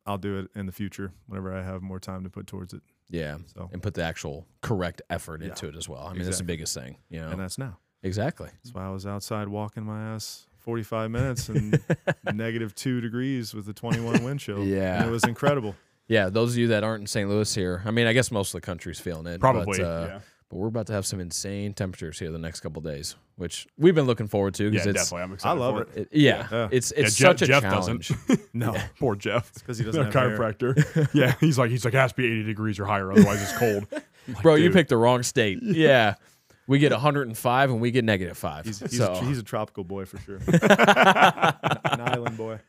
I'll do it in the future whenever I have more time to put towards it." Yeah. So And put the actual correct effort Yeah. into it as well. I mean, that's the biggest thing, you know. and that's now. exactly. That's why I was outside walking my ass 45 minutes and (laughs) negative two degrees with a 21 wind chill. Yeah. and it was incredible. (laughs) Yeah, those of you that aren't in St. Louis here, I mean, I guess most of the country's feeling it. Probably. But, uh, yeah. But we're about to have some insane temperatures here the next couple days, which we've been looking forward to Yeah, because it's definitely. I'm excited. I love for it. it- yeah, Yeah. it's Yeah, it's Jeff- such a Jeff challenge. doesn't. (laughs) No, (laughs) Poor Jeff. because he doesn't (laughs) a have hair. chiropractor. yeah, he's like he's like it has to be 80 degrees or higher, otherwise it's cold. Like, Bro, you picked the wrong state. Yeah. We get 105 and we get negative 5. He's, he's, so a, he's a tropical boy for sure. An island boy.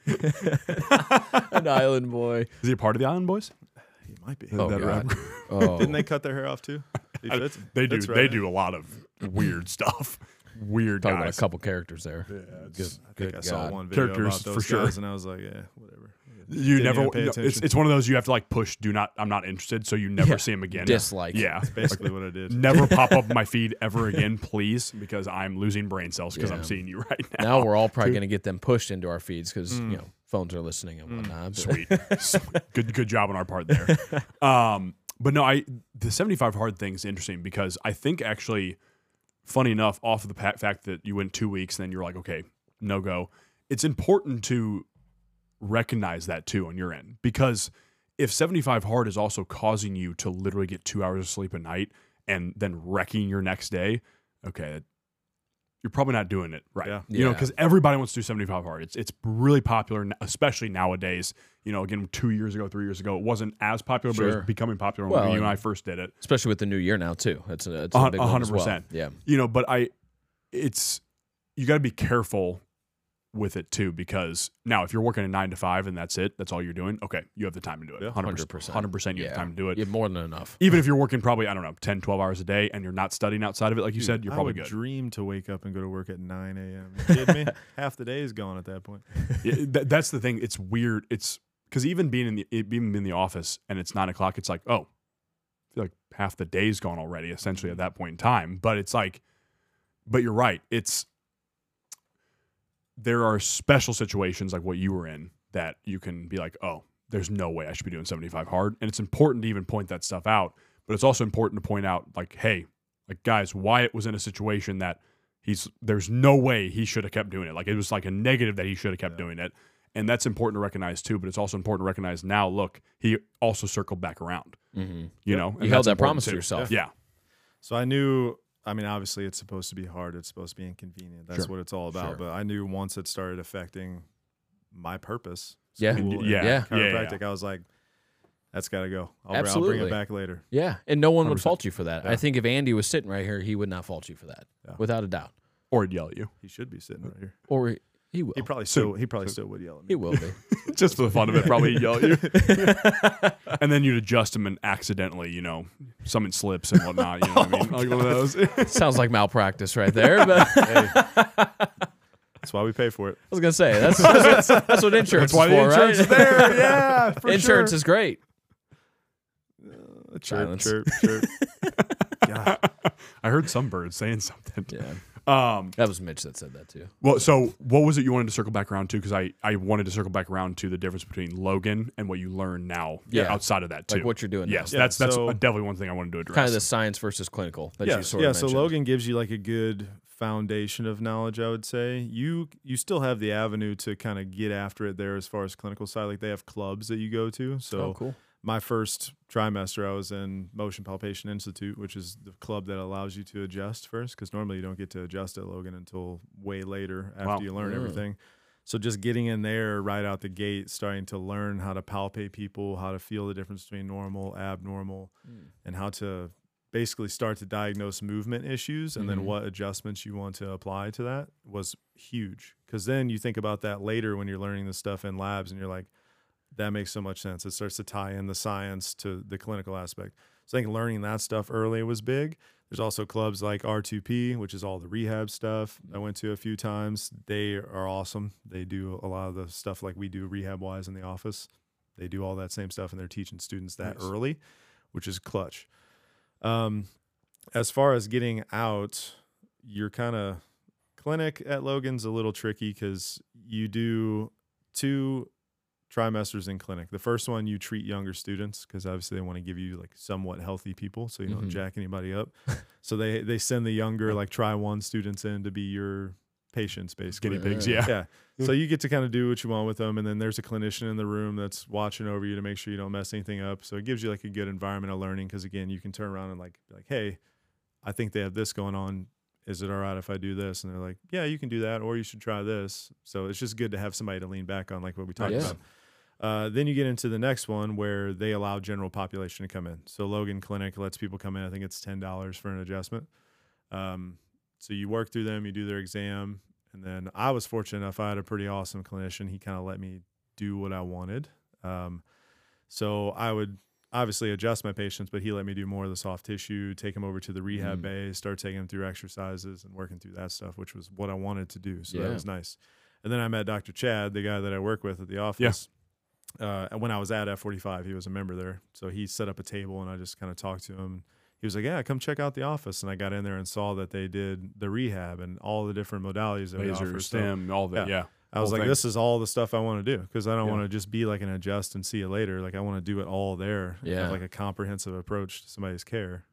an island boy. Is he a part of the Island Boys? He might be. Oh, That God. rap- (laughs) Oh. Didn't they cut their hair off too? (laughs) He fits- They do. fits They do a lot of weird (laughs) stuff. Weird Talk about a couple characters there. Yeah, Good, I think good I saw God. one video Characters about for those sure. guys, and I was like, yeah, whatever. You Didn't never. even pay no, it's attention. it's one of those you have to like push. Do not. I'm not interested. So you never Yeah. see him again. Dislike. Yeah. That's Basically, what I did. Never (laughs) pop up my feed ever again, please, because I'm losing brain cells because Yeah. I'm seeing you right now. Now we're all probably going to get them pushed into our feeds because, you know, phones are listening and whatnot. but- Sweet. Sweet. (laughs) Good good job on our part there. (laughs) Um, but no, I the 75 hard thing is interesting because I think actually, funny enough, off of the fact that you went two weeks and then you're like, okay, no go. It's important to recognize that too on your end because if 75 hard is also causing you to literally get two hours of sleep a night and then wrecking your next day, okay, you're probably not doing it right. Yeah. You know, because everybody wants to do 75 hard. It's it's really popular, especially nowadays. You know, again, two years ago, three years ago, it wasn't as popular, but it was becoming popular Well, when you and and- I first did it. Especially with the new year now, too. That's a, that's A a hun- big a one hundred as well. percent. Yeah. You know, but I, it's you got to be careful with it too because now if you're working a nine to five and that's it, that's all you're doing. Okay, you have the time to do it. Yeah. 100%. 100% you have Yeah. time to do it. You have more than enough. Even if you're working probably, I don't know, 10, 12 hours a day and you're not studying outside of it, like you Dude, said, you're I probably would good. dream to wake up and go to work at 9 a.m. (laughs) Kidding me? Half the day is gone at that point. Yeah, that, that's the thing. It's weird. It's because even being in the it- being in the office and it's nine o'clock, it's like, oh, like half the day's gone already, essentially at mm-hmm. that point in time. But it's like, but you're right. It's there are special situations like what you were in that you can be like, oh, there's no way I should be doing 75 hard. And it's important to even point that stuff out. But it's also important to point out, like, hey, like guys, Wyatt was in a situation that he's there's no way he should have kept doing it. Like it was like a negative that he should have kept doing it. And that's important to recognize too, but it's also important to recognize now, look, he also circled back around. Mm-hmm. You know, You and held that important promise to too. yourself. Yeah. So I knew. I mean, obviously, it's supposed to be hard. It's supposed to be inconvenient. That's Sure. what it's all about. Sure. But I knew once it started affecting my purpose, Yeah. and Yeah. Yeah. Yeah, yeah. I was like, "That's got to go. I'll, br- I'll bring it back later." Yeah, and no one would 100%. fault you for that. I think if Andy was sitting right here, he would not fault you for that, Yeah. without a doubt. Or he'd yell at you. He should be sitting right here. Or he- he will. He probably still. He probably still would yell at me. He will be. (laughs) Just for the fun of it, probably yell at you. (laughs) and then you'd adjust him and accidentally, you know, something slips and whatnot. You know what I mean? (laughs) Oh, like one of those. Sounds like malpractice right there. But I That's why we pay for it. I was gonna say that's that's, that's what insurance That's why is the for, insurance right? is there. Yeah. For insurance sure. is great. Uh, chirp, Silence. chirp, chirp. God. I heard some birds saying something. Yeah, Um, that was Mitch that said that too. well, so what was it you wanted to circle back around to? Because I, I wanted to circle back around to the difference between Logan and what you learn now Yeah. outside of that too. Like what you're doing. yes, now. Yeah, that's that's so- definitely one thing I wanted to address. kind of the science versus clinical that yeah, you sort yeah. of So. Logan gives you like a good foundation of knowledge. I would say you you still have the avenue to kind of get after it there as far as clinical side. Like they have clubs that you go to. So oh, cool. My first trimester, I was in Motion Palpation Institute, which is the club that allows you to adjust first, because normally you don't get to adjust at Logan until way later after Wow. you learn Mm. everything. So just getting in there right out the gate, starting to learn how to palpate people, how to feel the difference between normal, abnormal, and how to basically start to diagnose movement issues and Mhm. then what adjustments you want to apply to that was huge. Because then you think about that later when you're learning this stuff in labs and you're like, that makes so much sense. It starts to tie in the science to the clinical aspect. So I think learning that stuff early was big. There's also clubs like R2P, which is all the rehab stuff. I went to a few times. They are awesome. They do a lot of the stuff like we do rehab wise in the office. They do all that same stuff and they're teaching students that Nice. early, which is clutch. Um, as far as getting out, you're kind of clinic at Logan's a little tricky because you do two trimesters in clinic. The first one you treat younger students because obviously they want to give you like somewhat healthy people so you don't Mhm. jack anybody up. (laughs) so they they send the younger like try one students in to be your patients basically. guinea pigs. Yeah. Yeah. Yeah. So you get to kind of do what you want with them, and then there's a clinician in the room that's watching over you to make sure you don't mess anything up. So it gives you like a good environment of learning because again, you can turn around and like be like, hey, I think they have this going on. Is it all right if I do this? And they're like, yeah, you can do that, or you should try this. So it's just good to have somebody to lean back on, like what we talked Yeah. about. Uh, then you get into the next one where they allow general population to come in. So Logan Clinic lets people come in. I think it's ten dollars for an adjustment. Um, so you work through them, you do their exam, and then I was fortunate enough. I had a pretty awesome clinician. He kind of let me do what I wanted. Um, so I would obviously adjust my patients, but he let me do more of the soft tissue, take them over to the rehab Mm. bay, start taking them through exercises and working through that stuff, which was what I wanted to do. So Yeah. that was nice. And then I met Dr. Chad, the guy that I work with at the office. Uh, and when I was at F45, he was a member there. So he set up a table and I just kind of talked to him. He was like, Yeah, come check out the office. And I got in there and saw that they did the rehab and all the different modalities that we Laser, offer. So stem, all that. yeah. Yeah. I was like, thing. This is all the stuff I want to do because I don't Yeah. want to just be like an adjust and see you later. Like, I want to do it all there. Yeah. like a comprehensive approach to somebody's care.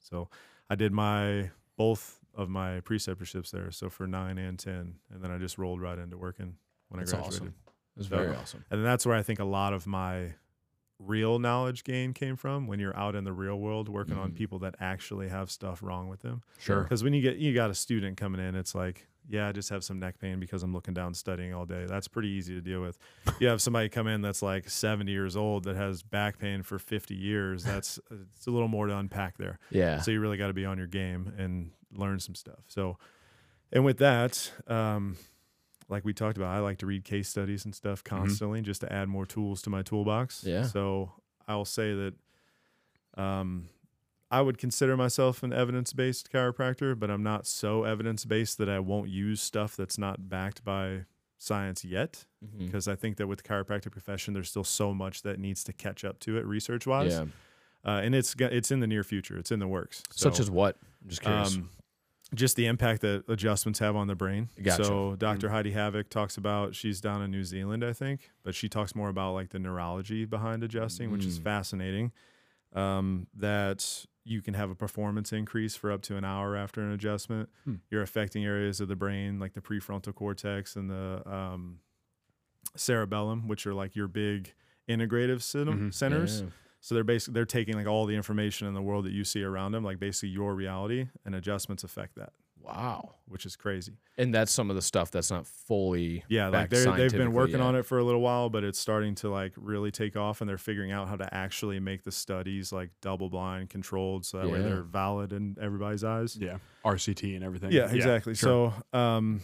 So I did my both of my preceptorships there. So for nine and 10. And then I just rolled right into working when That's I graduated. awesome. Was very awesome. And that's where I think a lot of my real knowledge gain came from when you're out in the real world working on Mhm. people that actually have stuff wrong with them. Sure. Because when you get you got a student coming in, it's like, yeah, I just have some neck pain because I'm looking down studying all day. That's pretty easy to deal with. (laughs) You have somebody come in that's like 70 years old that has back pain for 50 years. That's (laughs) it's a little more to unpack there. Yeah. So you really got to be on your game and learn some stuff. So, and with that, um, like we talked about, I like to read case studies and stuff constantly just to add more tools to my toolbox. Yeah. So I'll say that um, I would consider myself an evidence based chiropractor, but I'm not so evidence based that I won't use stuff that's not backed by science yet. Because I think that with the chiropractic profession, there's still so much that needs to catch up to it research wise. Yeah. uh, and it's it's in the near future. It's in the works. Such as what? I'm just curious. um, just the impact that adjustments have on the brain. Gotcha. So Dr. Heidi Haavik talks about she's down in New Zealand, I think, but she talks more about like the neurology behind adjusting, which is Mm. fascinating. Um, that you can have a performance increase for up to an hour after an adjustment. Hmm. You're affecting areas of the brain like the prefrontal cortex and the um, cerebellum, which are like your big integrative Mhm. centers. Yeah. So they're basically they're taking like all the information in the world that you see around them, like basically your reality, and adjustments affect that, Wow. which is crazy. And that's some of the stuff that's not fully Yeah, like they're, they've been working yet. on it for a little while, but it's starting to like really take off, and they're figuring out how to actually make the studies like double blind, controlled, so that way they're valid in everybody's eyes. Yeah, RCT and everything. Yeah, exactly. sure. So, um,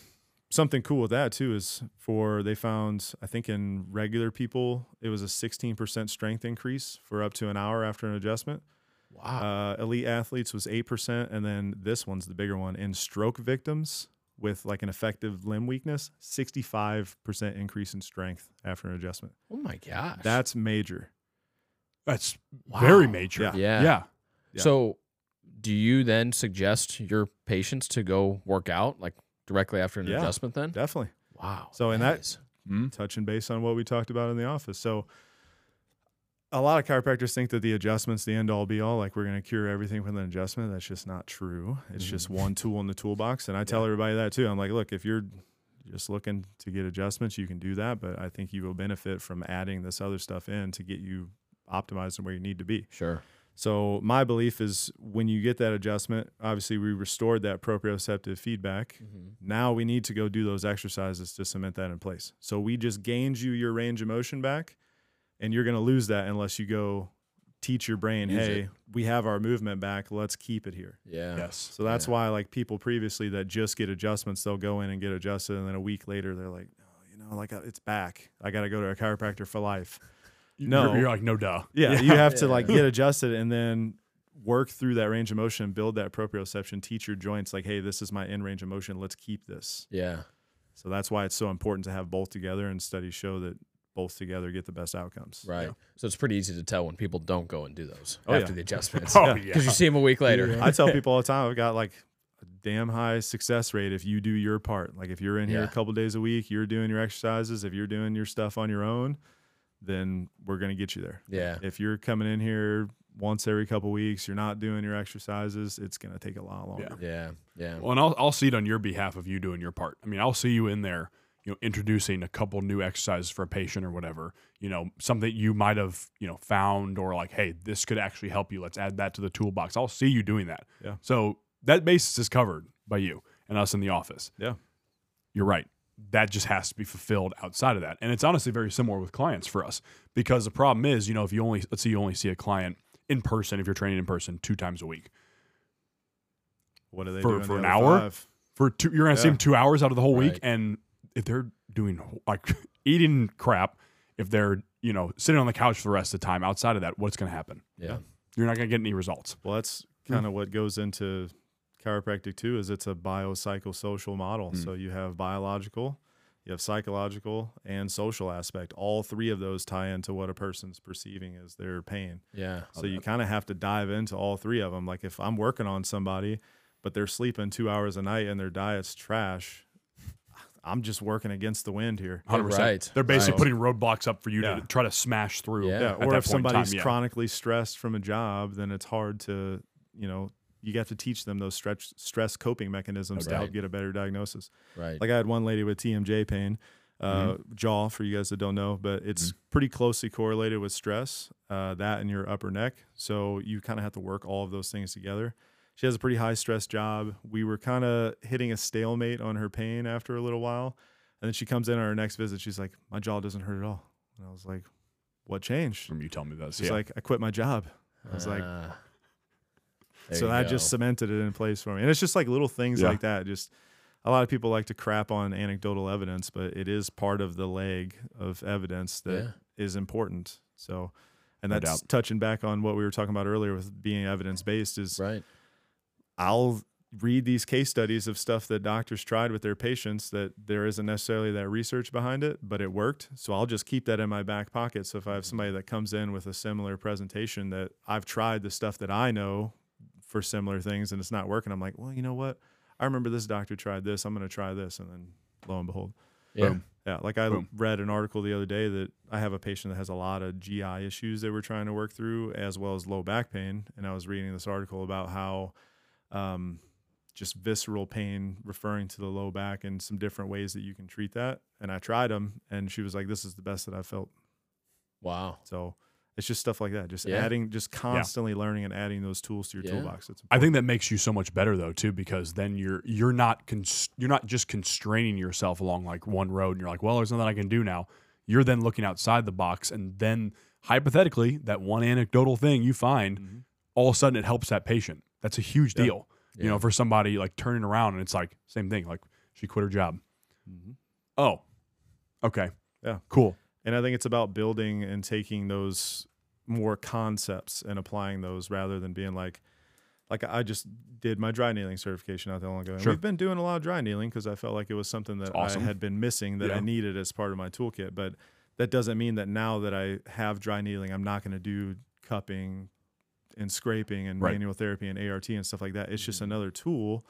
something cool with that too is for they found I think in regular people it was a 16% strength increase for up to an hour after an adjustment. wow. Uh, elite athletes was 8%. And then this one's the bigger one. In stroke victims with like an effective limb weakness, 65% increase in strength after an adjustment. oh my gosh. That's major. that's Wow. very major. Yeah. yeah. yeah. Yeah. So, do you then suggest your patients to go work out like directly after an Yeah. adjustment? Then, Definitely. wow. So in that- Mm. Touching base on what we talked about in the office. So, a lot of chiropractors think that the adjustment's the end all be all. Like we're going to cure everything with an adjustment. That's just not true. It's just one tool in the toolbox. And I tell everybody that too. I'm like, look, if you're just looking to get adjustments, you can do that. But I think you will benefit from adding this other stuff in to get you optimized and where you need to be. sure. So my belief is when you get that adjustment, obviously we restored that proprioceptive feedback. Now we need to go do those exercises to cement that in place. So we just gained you your range of motion back, and you're going to lose that unless you go teach your brain, Use hey, it. we have our movement back. Let's keep it here. Yeah. Yes. So that's Yeah. why like people previously that just get adjustments, they'll go in and get adjusted, and then a week later they're like, oh, you know, like uh, it's back. I got to go to a chiropractor for life. No. You're, you're like no duh. Yeah, you have to like get adjusted and then work through that range of motion, build that proprioception, teach your joints like, hey, this is my end range of motion. Let's keep this. Yeah. So that's why it's so important to have both together, and studies show that both together get the best outcomes. Right. So it's pretty easy to tell when people don't go and do those Oh, after yeah. the adjustments. (laughs) Oh Yeah. yeah. Because you see them a week later. I tell people all the time, I've got like a damn high success rate if you do your part. Like if you're in here Yeah. a couple days a week, you're doing your exercises. If you're doing your stuff on your own, then we're gonna get you there. Yeah. If you're coming in here once every couple weeks, you're not doing your exercises, it's gonna take a lot longer. Yeah. Yeah. Well, and I'll, I'll see it on your behalf of you doing your part. I mean, I'll see you in there, you know, introducing a couple new exercises for a patient or whatever, you know, something you might have, you know, found or like, hey, this could actually help you. Let's add that to the toolbox. I'll see you doing that. Yeah. So that basis is covered by you and us in the office. Yeah. You're right. That just has to be fulfilled outside of that. And it's honestly very similar with clients for us because the problem is, you know, if you only, let's say you only see a client in person, if you're training in person two times a week, What are they For- doing for the an hour? five? for two you're gonna see them two hours out of the whole Right. week and if they're doing like (laughs) eating crap if they're you know sitting on the couch for the rest of the time outside of that what's gonna happen Yeah. you're not gonna get any results Well, that's Hmm. kind of what goes into chiropractic too. Is it's a biopsychosocial model. Hmm. So you have biological, you have psychological, and social aspect. All three of those tie into what a person's perceiving as their pain. Yeah. So you kind of have to dive into all three of them. Like if I'm working on somebody, but they're sleeping two hours a night and their diet's trash, I'm just working against the wind here. 100% Right. they're basically Right. putting roadblocks up for you Yeah. to try to smash through Yeah. Yeah. Or if point in time, somebody's yeah. chronically stressed from a job, then it's hard to, you know, you have to teach them those stretch, stress coping mechanisms to help get a better diagnosis. Right. Like I had one lady with TMJ pain, uh, Mm-hmm. jaw for you guys that don't know, but it's pretty closely correlated with stress, uh, that and your upper neck. So you kind of have to work all of those things together. She has a pretty high stress job. We were kind of hitting a stalemate on her pain after a little while. And then she comes in on her next visit. She's like, My jaw doesn't hurt at all. And I was like, What changed? from you telling me this She's yeah. like, I quit my job. I was like, Ah. There so that go. just cemented it in place for me. And it's just like little things Yeah. like that. Just a lot of people like to crap on anecdotal evidence, but it is part of the leg of evidence that is Yeah. important. So, and No that's doubt. touching back on what we were talking about earlier with being evidence based is right. I'll read these case studies of stuff that doctors tried with their patients that there isn't necessarily that research behind it, but it worked. So I'll just keep that in my back pocket. So if I have mm-hmm. somebody that comes in with a similar presentation that I've tried the stuff that I know for similar things and it's not working, I'm like, well, you know what? I remember this doctor tried this. I'm going to try this. And then lo and behold. Yeah. Boom. Yeah, like I Boom. read an article the other day that I have a patient that has a lot of GI issues they were trying to work through, as well as low back pain. And I was reading this article about how um, just visceral pain, referring to the low back and some different ways that you can treat that. And I tried them, and she was like, "This is the best that I felt." Wow. So it's just stuff like that, just Yeah. adding, just constantly learning and adding those tools to your Yeah. toolbox. It's I think that makes you so much better though too, because then you're you're not cons- you're not just constraining yourself along like one road, and you're like, well, there's nothing I can do now. You're then looking outside the box, and then hypothetically, that one anecdotal thing you find, Mhm. all of a sudden it helps that patient. That's a huge Yeah. deal, you know, for somebody like turning around and it's like same thing, like she quit her job. Mhm. Oh, okay, Yeah. cool. And I think it's about building and taking those more concepts and applying those rather than being like, like I just did my dry needling certification not that long ago. And Sure. we've been doing a lot of dry needling because I felt like it was something that awesome. I had been missing that I needed as part of my toolkit. But that doesn't mean that now that I have dry needling, I'm not going to do cupping and scraping and Right. manual therapy and ART and stuff like that. It's Mm-hmm. just another tool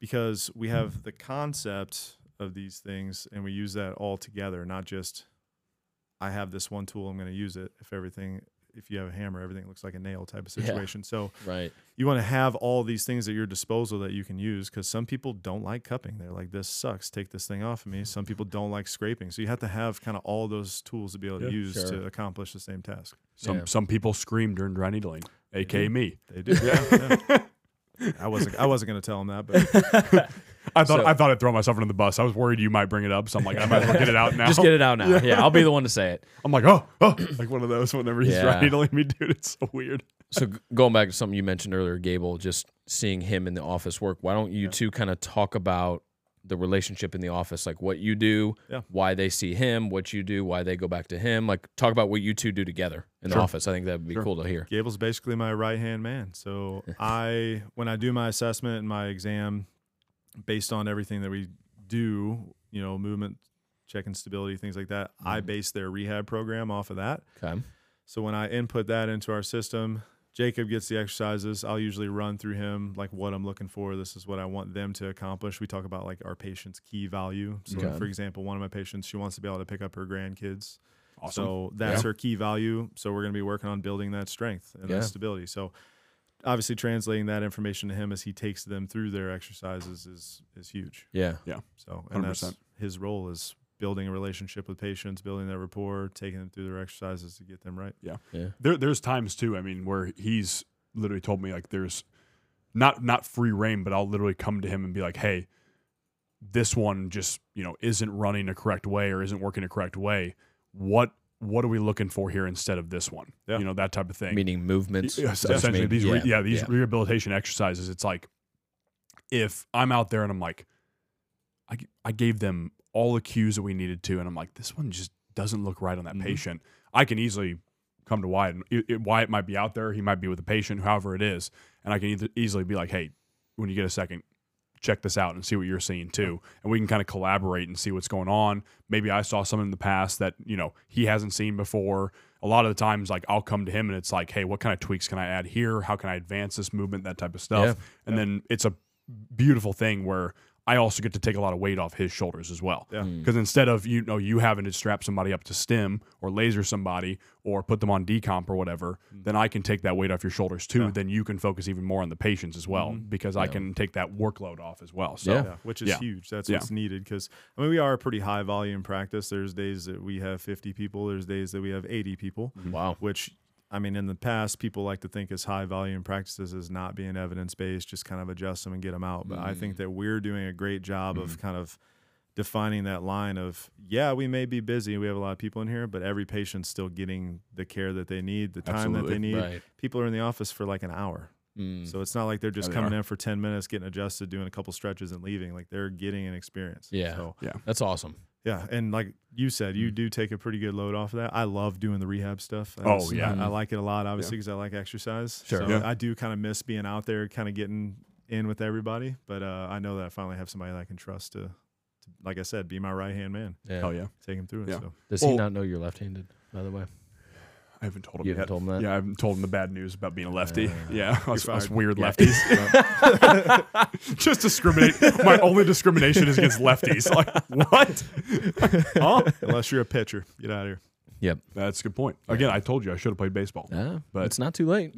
because we have the concept of these things and we use that all together, not just I have this one tool, I'm going to use it. If everything, if you have a hammer, everything looks like a nail type of Yeah. situation. So Right. you want to have all these things at your disposal that you can use because some people don't like cupping. They're like, this sucks. Take this thing off of me. Some people don't like scraping. So you have to have kind of all those tools to be able to Yeah. use Sure. to accomplish the same task. Some Yeah. some people scream during dry needling, aka me. They do. Yeah. (laughs) yeah. I wasn't. I wasn't going to tell him that, but (laughs) I thought So- I thought I'd throw myself under the bus. I was worried you might bring it up, so I'm like, I might as well get it out (laughs) now. Just get it out now. (laughs) Yeah. I'll be the one to say it. I'm like, oh, oh, like one of those whenever he's Yeah. dry needling me, dude. It's so weird. So going back to something you mentioned earlier, Gabel, just seeing him in the office work. Why don't you two kind of talk about the relationship in the office, like what you do, Yeah. why they see him, what you do, why they go back to him. Like talk about what you two do together in the office. I think that would be Sure. cool to hear. Gabel's basically my right hand man. So (laughs) I, when I do my assessment and my exam, based on everything that we do, you know, movement, checking stability, things like that, I Mhm. base their rehab program off of that. Okay. So when I input that into our system, Jacob gets the exercises. I'll usually run through him like what I'm looking for. This is what I want them to accomplish. We talk about like our patient's key value. So, Okay. for example, one of my patients, she wants to be able to pick up her grandkids. Awesome. So that's Yeah. her key value. So we're going to be working on building that strength and Yeah. that stability. So obviously translating that information to him as he takes them through their exercises is is huge. Yeah. Yeah. So and that's 100%. his role is building a relationship with patients, building that rapport, taking them through their exercises to get them right. Yeah. there, there's times too. I mean, where he's literally told me like, there's not not free reign, but I'll literally come to him and be like, hey, this one just you know isn't running a correct way or isn't working a correct way. What what are we looking for here instead of this one? Yeah. You know that type of thing. Meaning movements. Yes, essentially maybe- these re- yeah, yeah, these yeah. rehabilitation exercises it's like if i'm out there and i'm like I, I gave them all the cues that we needed to and i'm like this one just doesn't look right on that Mhm. patient. I can easily come to wyatt and it, it, wyatt might be out there he might be with the patient however it is and i can either easily be like hey when you get a second check this out and see what you're seeing too and we can kind of collaborate and see what's going on. Maybe i saw something in the past that you know he hasn't seen before. A lot of the times like i'll come to him and it's like hey what kind of tweaks can i add here? How can i advance this movement? That type of stuff. Yeah. and then it's a beautiful thing where i also get to take a lot of weight off his shoulders as well Yeah. Mm. because instead of you know you having to strap somebody up to stim or laser somebody or put them on decomp or whatever, then I can take that weight off your shoulders too. Mm. Yeah. Then you can focus even more on the patients as well Mhm. because I can take that workload off as well. So Yeah. Yeah, which is Yeah. huge. That's Yeah. what's needed because I mean we are a pretty high volume practice. There's days that we have 50 people. There's days that we have 80 people. Wow. Which I mean, in the past, people like to think as high volume practices as not being evidence based, just kind of adjust them and get them out. But I think Mm. that we're doing a great job of kind of defining that line of yeah, we may be busy, we have a lot of people in here, but every patient's still getting the care that they need, the time that they need. Right. People are in the office for like an hour. Mm. So it's not like they're just they coming are. in for 10 minutes, getting adjusted, doing a couple stretches and leaving. Like they're getting an experience. Yeah. So That's awesome. Yeah. And like you said, Mm. you do take a pretty good load off of that. I love doing the rehab stuff. Oh, yeah. I, I like it a lot, obviously, because I like exercise. Sure. So Yeah. I do kind of miss being out there, kind of getting in with everybody, but uh, I know that I finally have somebody that I can trust to, to like I said, be my right hand man, Yeah. Hell yeah. take him through it. Yeah. So Does Well- he not know you're left-handed? By the way, I haven't told him you yet. haven't told him that. Yeah, I haven't told him the bad news about being a lefty. Uh, yeah, us, us fired. weird lefties. (laughs) (laughs) Just discriminate. My only discrimination is against lefties. (laughs) Like what? huh? unless you're a pitcher, get out of here. Yep. That's a good point. Again, I told you I should have played baseball. Yeah, But- it's not too late.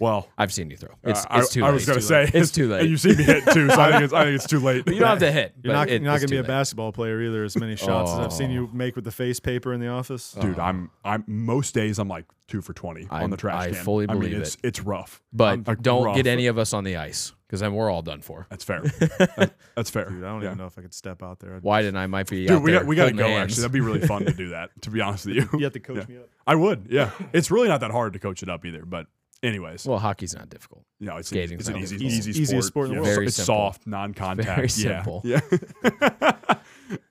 Well, I've seen you throw. It's, uh, it's too I late. I was going to say late. it's (laughs) too And late. you see me hit too, so I think it's, I think it's too late. (laughs) you don't have to hit. You're but not, it- you're not it's going to be too a basketball player either. As many shots as I've seen Oh. you make with the face paper in the office. Dude, I'm I'm most days I'm like two for twenty I- on the trash I can. fully I mean, believe it's it. it's rough, But I'm, like, don't rough. get any of us on the ice because then we're all done for. That's fair. (laughs) That- that's fair. Dude, I don't Yeah. even know if I could step out there. I'd- Why didn't I might be Dude, out we there got we got to go. hands. Actually, that'd be really fun to do that. To be honest with you, You have to coach Yeah. me up. I would. Yeah, it's really not that hard to coach it up either. But anyways, Well, hockey's not difficult. No, it's skating's it's an not easy difficult. easy Easiest sport in the world. Very it's simple. soft, non-contact. Very Yeah. simple. Yeah.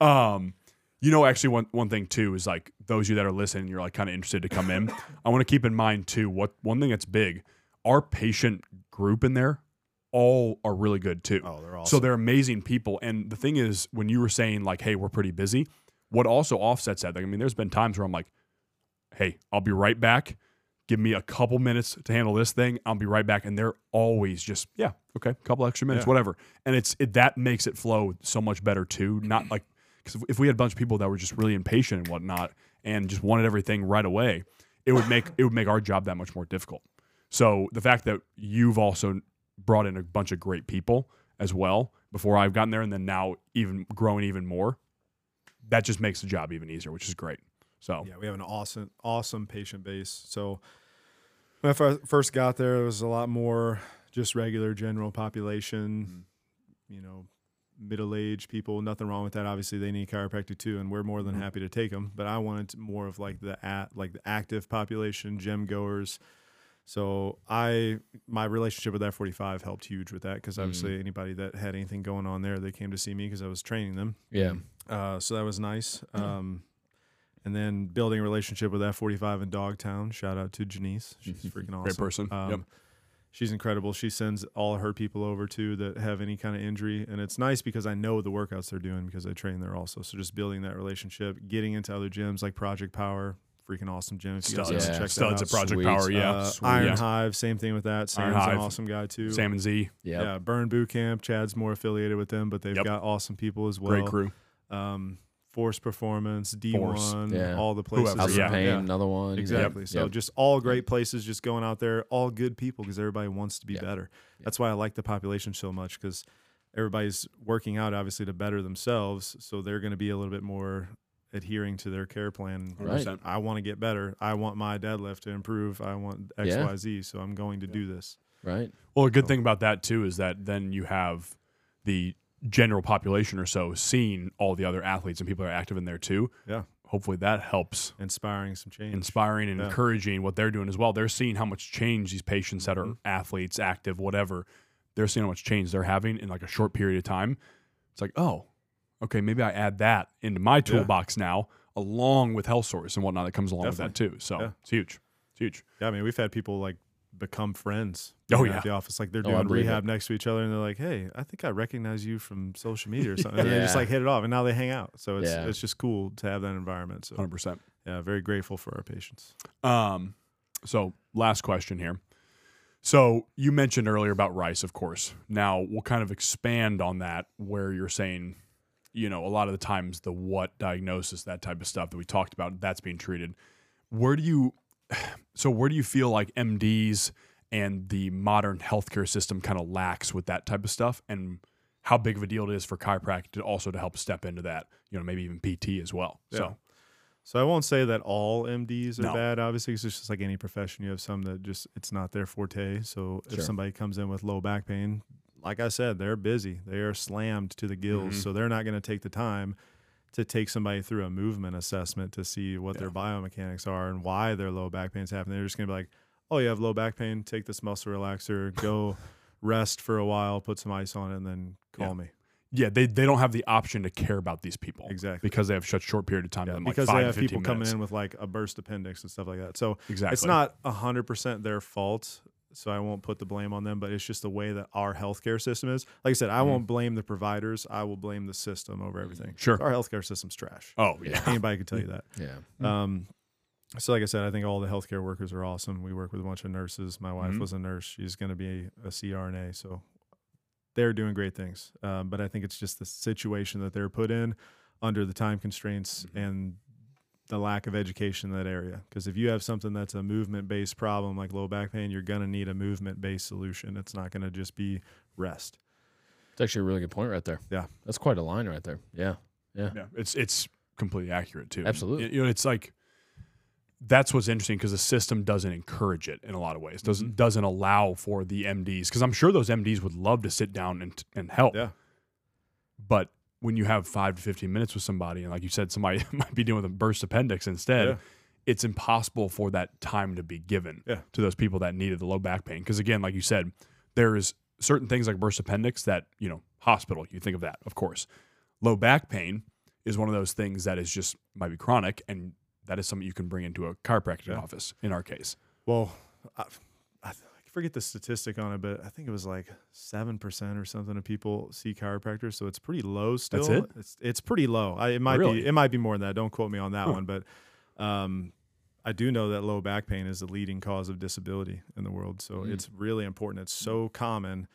(laughs) um, you know, actually, one one thing too is like those of you that are listening, you're like kind of interested to come in. (laughs) I want to keep in mind too what one thing that's big. Our patient group in there, all are really good too. Oh, they're awesome. So they're amazing people. And the thing is, when you were saying like, "Hey, we're pretty busy," what also offsets that? Like, I mean, there's been times where I'm like, "Hey, I'll be right back. Give me a couple minutes to handle this thing. I'll be right back." And they're always just, "Yeah, okay, a couple extra minutes, Yeah. whatever." And it's it, that makes it flow so much better too. Not like because if, if we had a bunch of people that were just really impatient and whatnot and just wanted everything right away, it would make it would make our job that much more difficult. So the fact that you've also brought in a bunch of great people as well before I've gotten there, and then now even growing even more, that just makes the job even easier, which is great. So Yeah, we have an awesome, awesome patient base. So when I first got there, it was a lot more just regular general population, you know, middle aged people. Nothing wrong with that. Obviously, they need chiropractic too, and we're more than Mhm. happy to take them. But I wanted more of like the at like the active population, gym goers. So I my relationship with F45 helped huge with that because obviously anybody that had anything going on there, they came to see me because I was training them. Yeah. Uh, so that was nice. Um, and then building a relationship with F45 in Dogtown. Shout out to Janice. She's freaking awesome. Great person. Um, Yep. She's incredible. She sends all her people over too that have any kind of injury. And it's nice because I know the workouts they're doing because I train there also. So just building that relationship, getting into other gyms like Project Power, freaking awesome gym. If you guys Studs, haven't Yeah. checked studs that at Project Sweet. Power, yeah, Uh, Sweet. Iron yeah. Hive, same thing with that. Iron Sam's an Hive. awesome guy too. Sam and Z, Yeah. Yeah, Burn Boot Camp. Chad's more affiliated with them, but they've Yep. got awesome people as well great crew. um, Force Performance, D1, Force, yeah. all the places. Whoever, House yeah. of Pain, Yeah. another one. Exactly. Yep. So Yep. just all great places, just going out there, all good people because everybody wants to be Yeah. better. That's why I like the population so much because everybody's working out obviously to better themselves. So they're going to be a little bit more adhering to their care plan. Right. I want to get better. I want my deadlift to improve. I want X, Yeah. Y, Z. So I'm going to do this. right. Well, a good So- thing about that too is that then you have the general population or so seeing all the other athletes and people are active in there too. Yeah. Hopefully that helps Inspiring some change. inspiring and Yeah. encouraging what they're doing as well. They're seeing how much change these patients that are Mhm. athletes, active, whatever, they're seeing how much change they're having in like a short period of time. It's like, oh, okay, maybe I add that into my toolbox now, along with health source and whatnot that comes along with that too. So Yeah. it's huge. It's huge. Yeah, I mean, we've had people like become friends. Oh, know, yeah. at the office, like they're Oh, doing believe rehab next to each other, and they're like, "Hey, I think I recognize you from social media or (laughs) something." And they just like hit it off, and now they hang out. So it's Yeah. it's just cool to have that environment. So 100%. yeah, very grateful for our patients. Um, so last question here. So you mentioned earlier about rice, of course. Now we'll kind of expand on that where you're saying, you know, a lot of the times the what diagnosis, that type of stuff that we talked about, that's being treated. Where do you so where do you feel like MDs and the modern healthcare system kind of lacks with that type of stuff and how big of a deal it is for chiropractic to also to help step into that, you know, maybe even PT as well. Yeah. So So I won't say that all MDs are No. bad. Obviously, it's just like any profession. You have some that just it's not their forte. So if somebody comes in with low back pain, like I said, they're busy. They are slammed to the gills. Mhm. So they're not going to take the time to take somebody through a movement assessment to see what their biomechanics are and why their low back pain's happening. They're just going to be like, "Oh, you have low back pain. Take this muscle relaxer. (laughs) Go rest for a while. Put some ice on it, and then call Yeah. me." yeah, they, they don't have the option to care about these people. Exactly. because they have such short period of time. Yeah, to them, like because five they have 15 people coming in with like a burst appendix and stuff like that. So Exactly. it's not hundred percent their fault. So I won't put the blame on them. But it's just the way that our healthcare system is. Like I said, I won't blame the providers. I will blame the system over everything. Sure. our healthcare system's trash. Oh yeah. (laughs) Anybody can tell you that. Yeah. Um, so like I said, I think all the healthcare workers are awesome. We work with a bunch of nurses. My wife Mhm. was a nurse. She's going to be a CRNA. So they're doing great things. Um, but I think it's just the situation that they're put in under the time constraints and the lack of education in that area. Because if you have something that's a movement based problem like low back pain, you're going to need a movement based solution. It's not going to just be rest. It's actually a really good point right there. Yeah. That's quite a line right there. Yeah. Yeah. Yeah, it's it's completely accurate too. Absolutely. You know, it's like that's what's interesting because the system doesn't encourage it in a lot of ways. Doesn't mm-hmm. doesn't allow for the MDs because I'm sure those MDs would love to sit down and and help. Yeah. But when you have five to fifteen minutes with somebody, and like you said, somebody (laughs) might be dealing with a burst appendix instead. Yeah. It's impossible for that time to be given Yeah. to those people that needed the low back pain. Because again, like you said, there's certain things like burst appendix that you know hospital. You think of that, of course. Low back pain is one of those things that is just might be chronic, and that is something you can bring into a chiropractic Yeah. office. In our case, Well, I, I forget the statistic on it, but I think it was like seven percent or something of people see chiropractors. So it's pretty low still. That's it? It's it's pretty low. I, it might Really? be it might be more than that. Don't quote me on that Huh. one, but um, I do know that low back pain is the leading cause of disability in the world. So Mm. it's really important. It's so common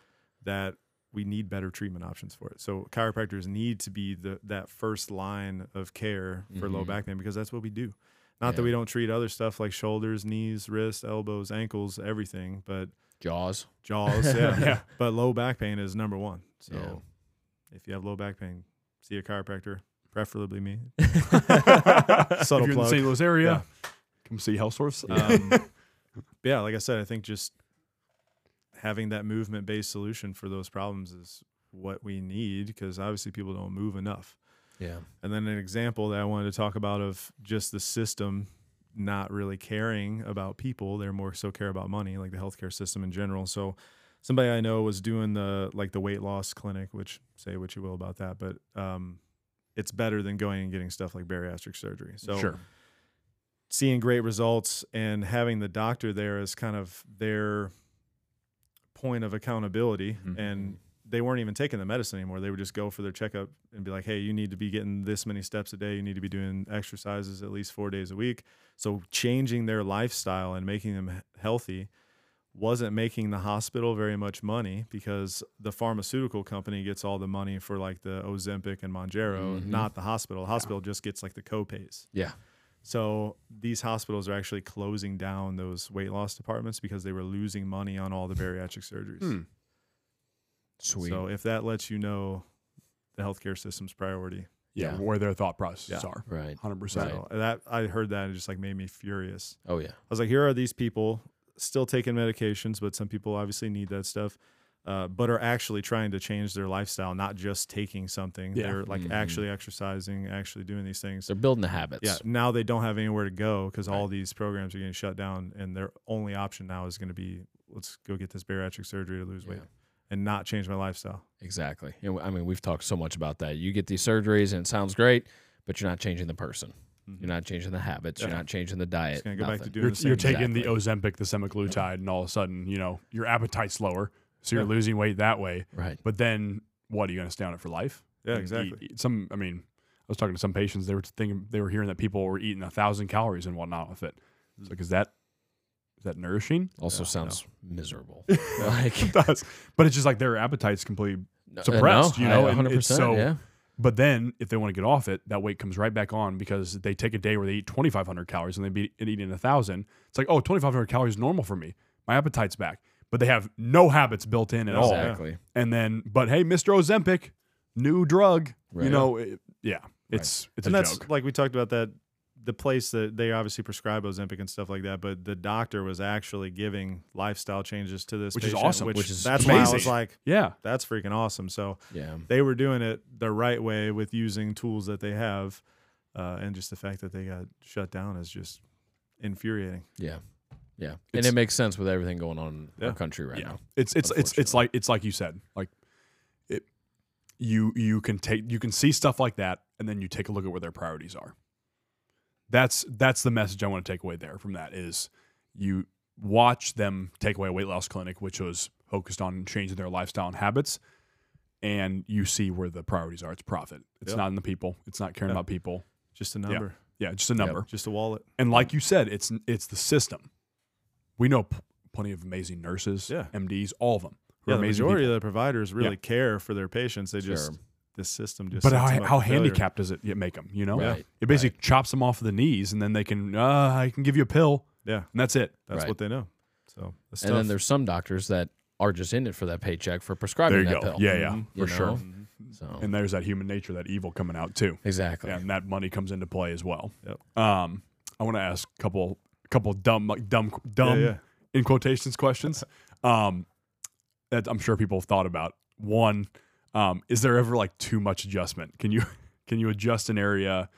that we need better treatment options for it. So chiropractors need to be the that first line of care for low Mhm. back pain because that's what we do. Not that we don't treat other stuff like shoulders, knees, wrists, elbows, ankles, everything, but Jaws. jaws, yeah. (laughs) Yeah. But low back pain is number one. So Yeah. if you have low back pain, see a chiropractor, preferably me. (laughs) if you're in the plug. St. Louis area, come see Health Source. Um, (laughs) yeah, like I said, I think just having that movement based solution for those problems is what we need because obviously people don't move enough. Yeah. And then an example that I wanted to talk about of just the system not really caring about people. They're more so care about money, like the healthcare system in general. So somebody I know was doing the like the weight loss clinic, which say what you will about that, but um, it's better than going and getting stuff like bariatric surgery. So sure. seeing great results and having the doctor there as kind of their point of accountability Mhm. and they weren't even taking the medicine anymore they would just go for their checkup and be like hey you need to be getting this many steps a day you need to be doing exercises at least four days a week so changing their lifestyle and making them healthy wasn't making the hospital very much money because the pharmaceutical company gets all the money for like the Ozempic and Mounjaro, Mhm. not the hospital. The hospital just gets like the copays. Yeah. So these hospitals are actually closing down those weight loss departments because they were losing money on all the bariatric surgeries. Hmm. Sweet. So if that lets you know the healthcare system's priority, Yeah, Yeah. where their thought processes Yeah. are. right. 100%. so that I heard that and it just like made me furious. Oh yeah. I was like, here are these people still taking medications, but some people obviously need that stuff, uh, but are actually trying to change their lifestyle, not just taking something. Yeah. They're like Mhm. actually exercising, actually doing these things. They're building the habits. Yeah, now they don't have anywhere to go because all these programs are getting shut down, and their only option now is going to be let's go get this bariatric surgery to lose weight Yeah. And not change my lifestyle. Exactly. You know, I mean, we've talked so much about that. You get these surgeries and it sounds great, but you're not changing the person. Mm-hmm. You're not changing the habits. You're not changing the diet. Just gonna go back to doing You're, the same you're thing. taking the Exactly. Ozempic, the semaglutide, and all of a sudden, you know, your appetite's lower. So you're Yeah. losing weight that way. Right. But then what? Are you going to stay on it for life? Yeah, And exactly. eat- eat some, I mean, I was talking to some patients. They were thinking, they were hearing that people were eating a thousand calories and whatnot with it. It's like, is that, is that nourishing? Also Yeah, sounds miserable. (laughs) like It does. But it's just like their appetite's completely no- uh, Suppressed, you know, I- 100%. it's so- yeah. But then, if they want to get off it, that weight comes right back on because they take a day where they eat 2,500 calories and they be eating a thousand. It's like, oh, 2,500 calories is normal for me. My appetite's back. But they have no habits built in at all. Exactly. And then, but hey, Mr. Ozempic, new drug. Right. You know, it- yeah, it's it's and a that's joke. like we talked about that the place that they obviously prescribe Ozempic and stuff like that, but the doctor was actually giving lifestyle changes to this, Which is awesome. Which, Which is that's why I was like, Yeah, that's freaking awesome. So Yeah. they were doing it the right way with using tools that they have, uh, and just the fact that they got shut down is just infuriating. Yeah. Yeah. and It's- it makes sense with everything going on in Yeah. our country right yeah. now. It's it's it's it's like it's like you said, like it. You you can take you can see stuff like that, and then you take a look at where their priorities are. That's that's the message I want to take away there from that is you watch them take away a weight loss clinic, which was focused on changing their lifestyle and habits, and you see where the priorities are. It's profit. It's Yep. not in the people. It's not caring Yeah. about people. Just a number, Yeah, just a number. just a wallet. And like you said, it's it's the system. We know p- plenty of amazing nurses, Yeah. MDs, all of them. Yeah, the majority people. of the providers really Yeah. care for their patients. They just Sure. This system just. But how, how handicapped does it make them? You know, Right, it basically chops them off of the knees, and then they can, uh, I can give you a pill, Yeah, and that's it. that's Right. what they know. So that's and then there's some doctors that are just in it for that paycheck for prescribing There you that go. pill. Yeah, yeah, Mhm. You for sure. Mm-hmm. So And there's that human nature, that evil coming out too, exactly. and that money comes into play as well. Yep. Um, I want to ask a couple, couple dumb, like dumb, dumb yeah. in quotations questions. (laughs) Um, that I'm sure people have thought about. One, um, is there ever like too much adjustment? Can you (laughs) can you adjust an area,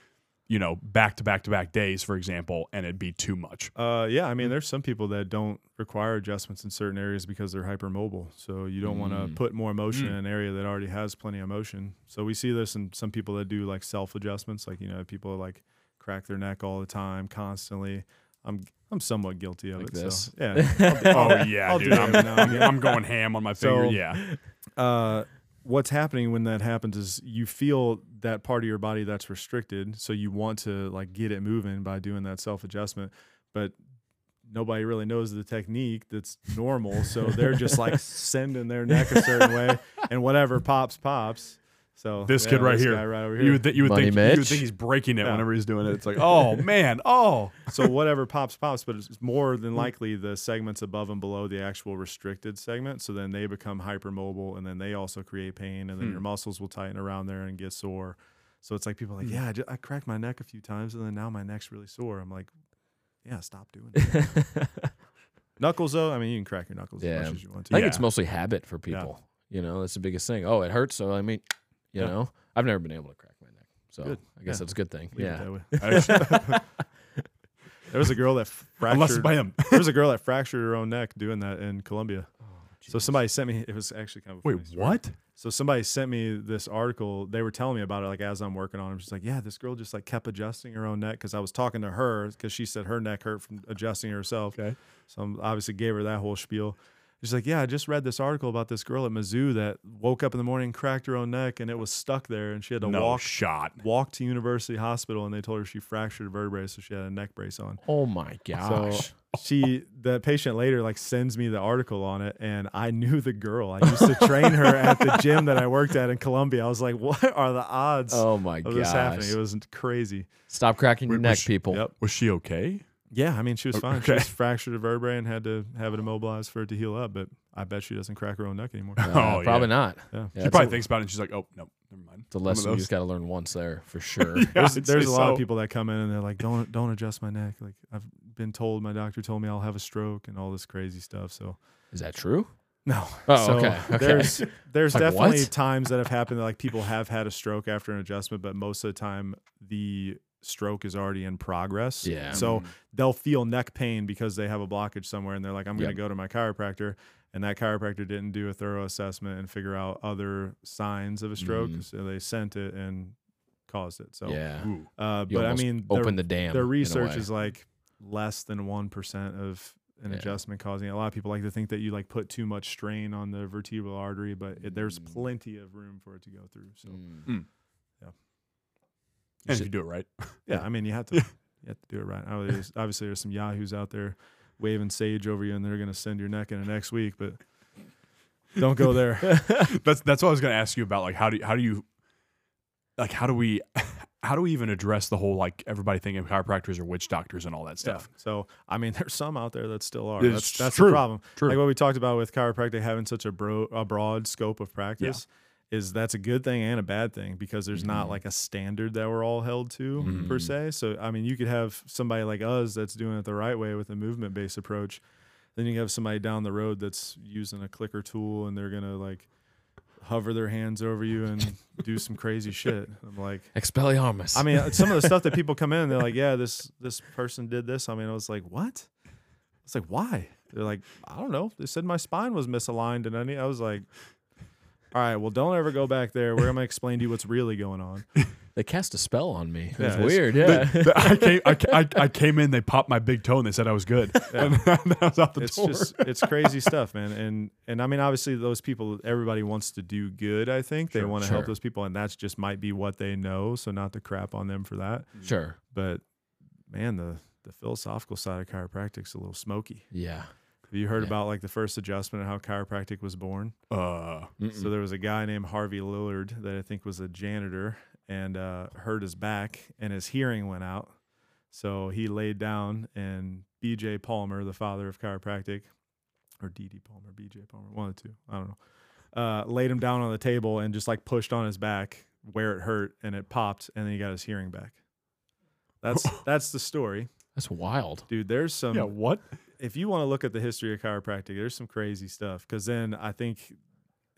you know, back to back to back days, for example, and it'd be too much? Uh, yeah, I Mm. mean, there's some people that don't require adjustments in certain areas because they're hypermobile. So you don't want Mm. to put more motion Mm. in an area that already has plenty of motion. So we see this in some people that do like self adjustments, like you know, people like crack their neck all the time, constantly. I'm I'm somewhat guilty of Like it. this. So yeah, (laughs) Oh yeah, I'll dude, do I'm, every now (laughs) I'm, again. I'm going ham on my finger. So- yeah, uh, what's happening when that happens is you feel that part of your body that's restricted, so you want to like get it moving by doing that self adjustment, but nobody really knows the technique that's normal, so they're just like (laughs) sending their neck a certain way, and whatever pops pops. So This yeah, kid right this here. guy right over you would th- you would Money think you would think he's breaking it Yeah. whenever he's doing it. It's like, (laughs) oh man, oh so whatever pops pops, but it's more than likely the segments above and below the actual restricted segment. So then they become hypermobile, and then they also create pain, and then Hmm. your muscles will tighten around there and get sore. So it's like people are like, Hmm. yeah, I, ju- I cracked my neck a few times, and then now my neck's really sore. I'm like, yeah, stop doing it. (laughs) knuckles though, I mean, you can crack your knuckles Yeah. as much as you want to. I think it's mostly habit for Yeah. people. You know, that's the biggest thing. Oh, it hurts, so I mean, you Yeah. know, I've never been able to crack my neck, so Good. I guess Yeah. that's a good thing. Leave yeah. that way. (laughs) Actually, (laughs) There was a girl that unless it's fractured. by him. (laughs) there was a girl that fractured her own neck doing that in Columbia. Oh, So somebody sent me. It was actually kind of a Wait, funny story. what? So somebody sent me this article. They were telling me about it like as I'm working on it. She's like, "Yeah, this girl just like kept adjusting her own neck because I was talking to her because she said her neck hurt from adjusting herself." Okay. So I obviously gave her that whole spiel. She's like, "Yeah, I just read this article about this girl at Mizzou that woke up in the morning, cracked her own neck, and it was stuck there, and she had to No walk shot. walk to University Hospital, and they told her she fractured a vertebrae, so she had a neck brace on." Oh my gosh. So she, the patient later, like sends me the article on it, and I (laughs) knew the girl. I used to (laughs) train her at the gym that I worked at in Columbia. I was like, "What are the odds oh my of this happening?" It was crazy. Stop cracking your Wait, neck, she- people. Yep. Was she okay? Yeah, I mean, she was fine. She just fractured a vertebrae and had to have it immobilized for it to heal up. But I bet she doesn't crack her own neck anymore. (laughs) Uh, Oh, probably yeah. not. Yeah. Yeah, she probably a, thinks about it and she's like, oh, no, never mind. It's a lesson you those. just got to learn once there for sure. (laughs) There's, there's a lot so. of people that come in and they're like, "Don't don't adjust my neck." Like I've been told, my doctor told me I'll have a stroke and all this crazy stuff. So Is that true? No. Oh, so okay, okay. There's there's Like, definitely what? times that have happened that like people have had a stroke after an adjustment, but most of the time the stroke is already in progress. Yeah. So they'll feel neck pain because they have a blockage somewhere and they're like, I'm Yep. gonna go to my chiropractor. And that chiropractor didn't do a thorough assessment and figure out other signs of a stroke. Mhm. So they sent it and caused it. So yeah. Uh, but I mean open the, the dam. Their research is like less than one percent of an Yeah. adjustment causing it. A lot of people like to think that you like put too much strain on the vertebral artery, but it, there's Mm. plenty of room for it to go through. So Mm. And if you do it right. (laughs) yeah, I mean you have to you have to do it right. Oh, obviously, obviously there's some yahoos out there waving sage over you, and they're gonna send your neck in the next week, but don't go there. (laughs) (laughs) that's that's what I was going to ask you about. Like, how do you, how do you, like, how do we, how do we even address the whole like everybody thinking chiropractors are witch doctors and all that stuff? Yeah. So I mean, there's some out there that still are. It's That's, that's true. the problem. True. Like what we talked about with chiropractic having such a bro a broad scope of practice is that's a good thing and a bad thing because there's Mhm. not like a standard that we're all held to per Mhm. se. So I mean, you could have somebody like us that's doing it the right way with a movement based approach. Then you have somebody down the road that's using a clicker tool and they're gonna like hover their hands over you and do some crazy (laughs) shit. I'm like, Expelliarmus. I mean, some of the stuff that people come in, they're like, (laughs) "Yeah, this this person did this." I mean, I was like, "What?" It's like, "Why?" They're like, "I don't know." They said my spine was misaligned, and I. I was like, "All right, well, don't ever go back there. We're gonna explain to you what's really going on." (laughs) They cast a spell on me. It Yeah, was it's- weird. Yeah. The- I came, I, I, I (laughs) came in, they popped my big toe, and they said I was good. (laughs) And I was out the it's door. just it's crazy stuff, man. And and I mean, obviously, those people, everybody wants to do good. I think they Sure, want to sure. help those people, and that's just might be what they know. So not to crap on them for that, sure. but man, the the philosophical side of chiropractic's a little smoky. Yeah. Have you heard Yeah. about like the first adjustment and how chiropractic was born? uh, So there was a guy named Harvey Lillard that I think was a janitor and uh, hurt his back and his hearing went out. So he laid down and BJ Palmer, the father of chiropractic, or DD Palmer, BJ Palmer, one of the two, I don't know, uh, laid him down on the table and just like pushed on his back where it hurt and it popped and then he got his hearing back. That's (laughs) that's the story, That's wild. dude. There's some yeah, what? If you want to look at the history of chiropractic, there's some crazy stuff. Because then I think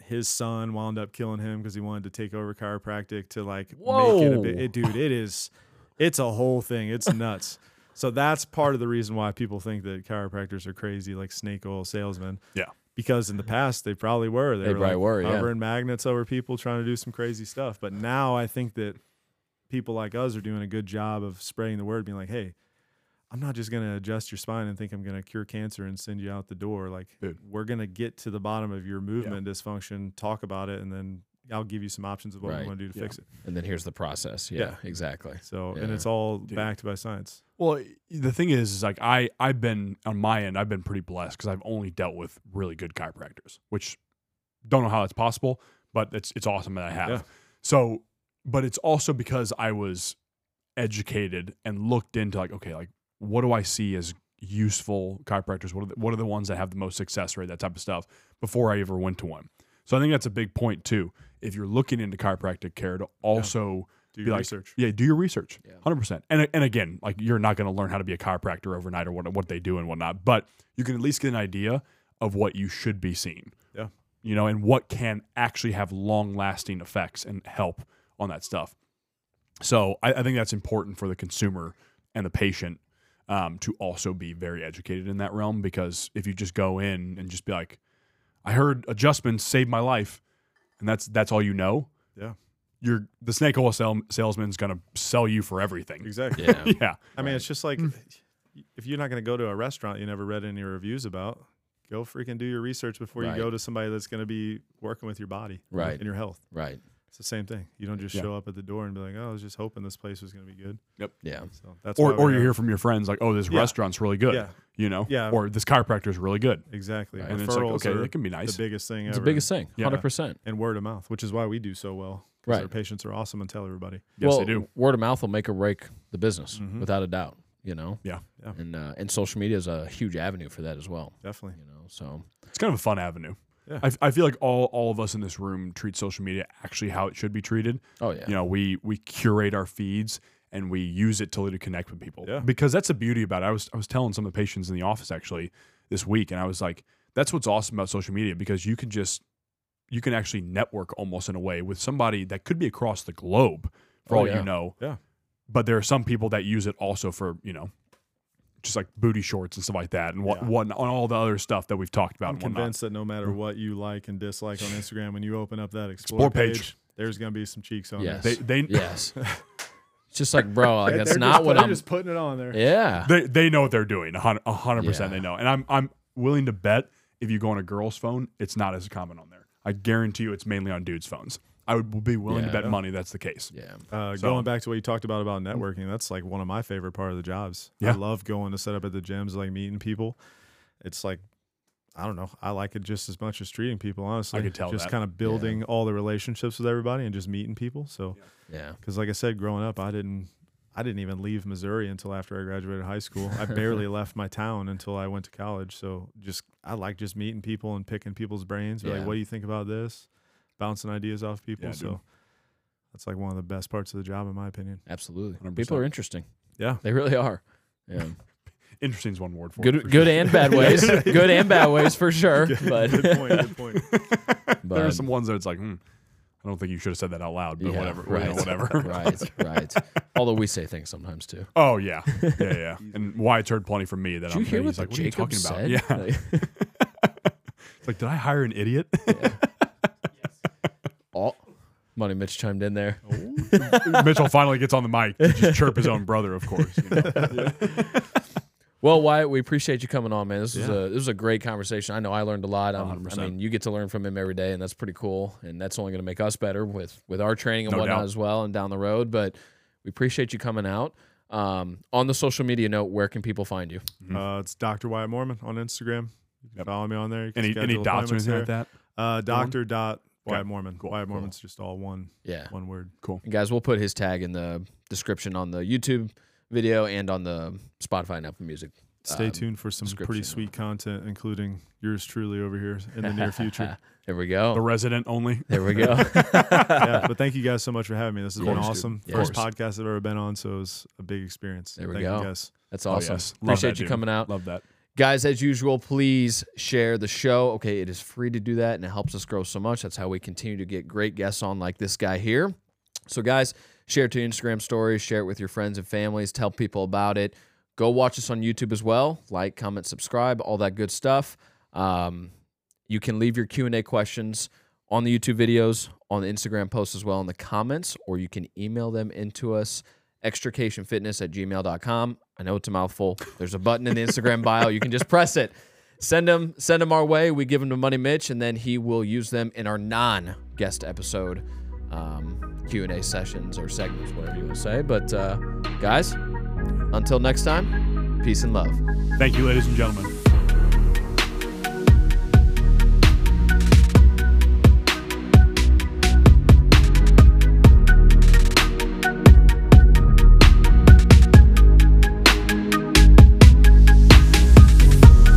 his son wound up killing him because he wanted to take over chiropractic to like make it a bit. It, dude, it is, it's a whole thing. It's (laughs) nuts. so that's part of the reason why people think that chiropractors are crazy, like snake oil salesmen. Yeah. Because in the past they probably were. They, They were probably like were, yeah. magnets over people trying to do some crazy stuff. But now I think that people like us are doing a good job of spreading the word, being like, hey, I'm not just going to adjust your spine and think I'm going to cure cancer and send you out the door. Like, Dude. we're going to get to the bottom of your movement dysfunction, talk about it, and then I'll give you some options of what Right. we want to do to Yeah. fix it. And then here's the process. Yeah, exactly. So, and it's all Dude. backed by science. Well, the thing is, is like I I've been on my end, I've been pretty blessed because I've only dealt with really good chiropractors, which don't know how that's possible, but it's it's awesome that I have. Yeah. So, but it's also because I was educated and looked into like, okay, like what do I see as useful chiropractors? What are the, what are the ones that have the most success rate? That type of stuff before I ever went to one. So I think that's a big point too. If you're looking into chiropractic care, to also Do be your like, research. Yeah, do your research. Yeah. Hundred percent. And and again, like you're not going to learn how to be a chiropractor overnight or what what they do and whatnot, but you can at least get an idea of what you should be seeing. Yeah. You know, and what can actually have long lasting effects and help on that stuff. So I, I think that's important for the consumer and the patient um, to also be very educated in that realm because if you just go in and just be like, I heard adjustments saved my life, and that's that's all you know. Yeah. You're the snake oil sal- salesman's gonna sell you for everything. Exactly. Yeah. (laughs) Yeah. I mean, it's just like if you're not going to go to a restaurant you never read any reviews about, go freaking do your research before Right. you go to somebody that's going to be working with your body Right. and your health. Right. It's the same thing. You don't just Yeah. show up at the door and be like, "Oh, I was just hoping this place was going to be good." Yep. Yeah. So that's Or or you hear from your friends like, oh, this Yeah. restaurant's really good. Yeah. You know. Yeah. Or this chiropractor is really good. exactly. Right. And it's like, okay, are that can be nice. the biggest thing It's ever. the biggest thing. Yeah. Hundred percent. and word of mouth, which is why we do so well. 'cause Our patients are awesome and tell everybody. Yes, well, they do. Word of mouth will make or break the business Mhm. without a doubt. You know. Yeah. Yeah. And uh, and social media is a huge avenue for that as well. Definitely. You know. So It's kind of a fun avenue. Yeah. I, I feel like all, all of us in this room treat social media actually how it should be treated. oh yeah. You know, we we curate our feeds and we use it to, to connect with people. Yeah. Because that's the beauty about it. I was I was telling some of the patients in the office actually this week, and I was like, that's what's awesome about social media because you can just you can actually network almost in a way with somebody that could be across the globe for Oh, all yeah. you know. Yeah. But there are some people that use it also for, you know, just like booty shorts and stuff like that and what Yeah. what on all the other stuff that we've talked about I'm and convinced that no matter mm-hmm. what you like and dislike on Instagram, when you open up that explore, Explore page. page, there's going to be some cheeks on Yes. They they yes. (laughs) It's just like, bro, like (laughs) that's not just, what I'm. just putting it on there. Yeah. they they know what they're doing. A hun- hundred percent they know. And I'm I'm willing to bet if you go on a girl's phone, it's not as common on there. I guarantee you it's mainly on dudes' phones. I would be willing Yeah. to bet money that's the case. Yeah. Uh, So- going back to what you talked about about networking, that's like one of my favorite part of the jobs. Yeah. I love going to set up at the gyms, like meeting people. It's like I don't know, I like it just as much as treating people. Honestly, I could tell just that. kind of building all the relationships with everybody and just meeting people. So, Yeah. because like I said, growing up, I didn't. I didn't even leave Missouri until after I graduated high school. I (laughs) barely left my town until I went to college. So just I like just meeting people and picking people's brains. Yeah. Like, what do you think about this? Bouncing ideas off people. Yeah, dude. so that's like one of the best parts of the job, in my opinion. Absolutely. 100%. People are interesting. Yeah. They really are. Yeah. (laughs) Interesting is one word for it. Good for good sure. and bad ways. (laughs) good and bad ways for sure. But good point. Good point. (laughs) there are some ones that it's like, hmm, I don't think you should have said that out loud, but Yeah, whatever. you Right. know, whatever. right. Right. Although we say things sometimes too. Oh yeah, yeah, yeah. and Wyatt's heard plenty from me that Did I'm you hear he's what like, the what are you talking said? about? Yeah, Like- it's like, did I hire an idiot? All, Money Mitch chimed in there. Mitchell finally gets on the mic to just chirp his own brother, of course. you know. (laughs) Well, Wyatt, we appreciate you coming on, man. This was Yeah. a this was a great conversation. I know I learned a lot. Um, I mean, you get to learn from him every day, and that's pretty cool. And that's only going to make us better with with our training and No whatnot doubt. as well, and down the road. But we appreciate you coming out. Um, on the social media note, where can people find you? Uh, it's Dr. Wyatt Mohrmann on Instagram. You can Yep. follow me on there. You can Any any dots or anything like that? Uh, Doctor dot Okay. Mohrmann. Cool. Cool. Mohrmann's just all one Yeah, one word. and guys, we'll put his tag in the description on the YouTube video and on the Spotify and Apple Music. Stay um, tuned for some pretty sweet content, including yours truly over here in the near future. (laughs) there we go. The resident only. There we go. (laughs) (laughs) yeah, but thank you guys so much for having me. This has been course, awesome. Of First podcast I've ever been on, so it was a big experience. There we thank go. You guys. That's Oh, awesome. yes. Appreciate that, you dude. coming out. Love that. Guys, as usual, please share the show. Okay, it is free to do that and it helps us grow so much. That's how we continue to get great guests on like this guy here. So, guys, share it to Instagram stories, share it with your friends and families, tell people about it. Go watch us on YouTube as well. Like, comment, subscribe, all that good stuff. Um, you can leave your Q&A questions on the YouTube videos, on the Instagram posts as well in the comments, or you can email them into us, extricationfitness at gmail.com. I know it's a mouthful. There's a button in the Instagram bio. You can just press it. Send them, send them our way. We give them to Money Mitch, and then he will use them in our non-guest episode um, Q&A sessions or segments, whatever you want to say. But uh, guys, until next time, peace and love. Thank you, ladies and gentlemen.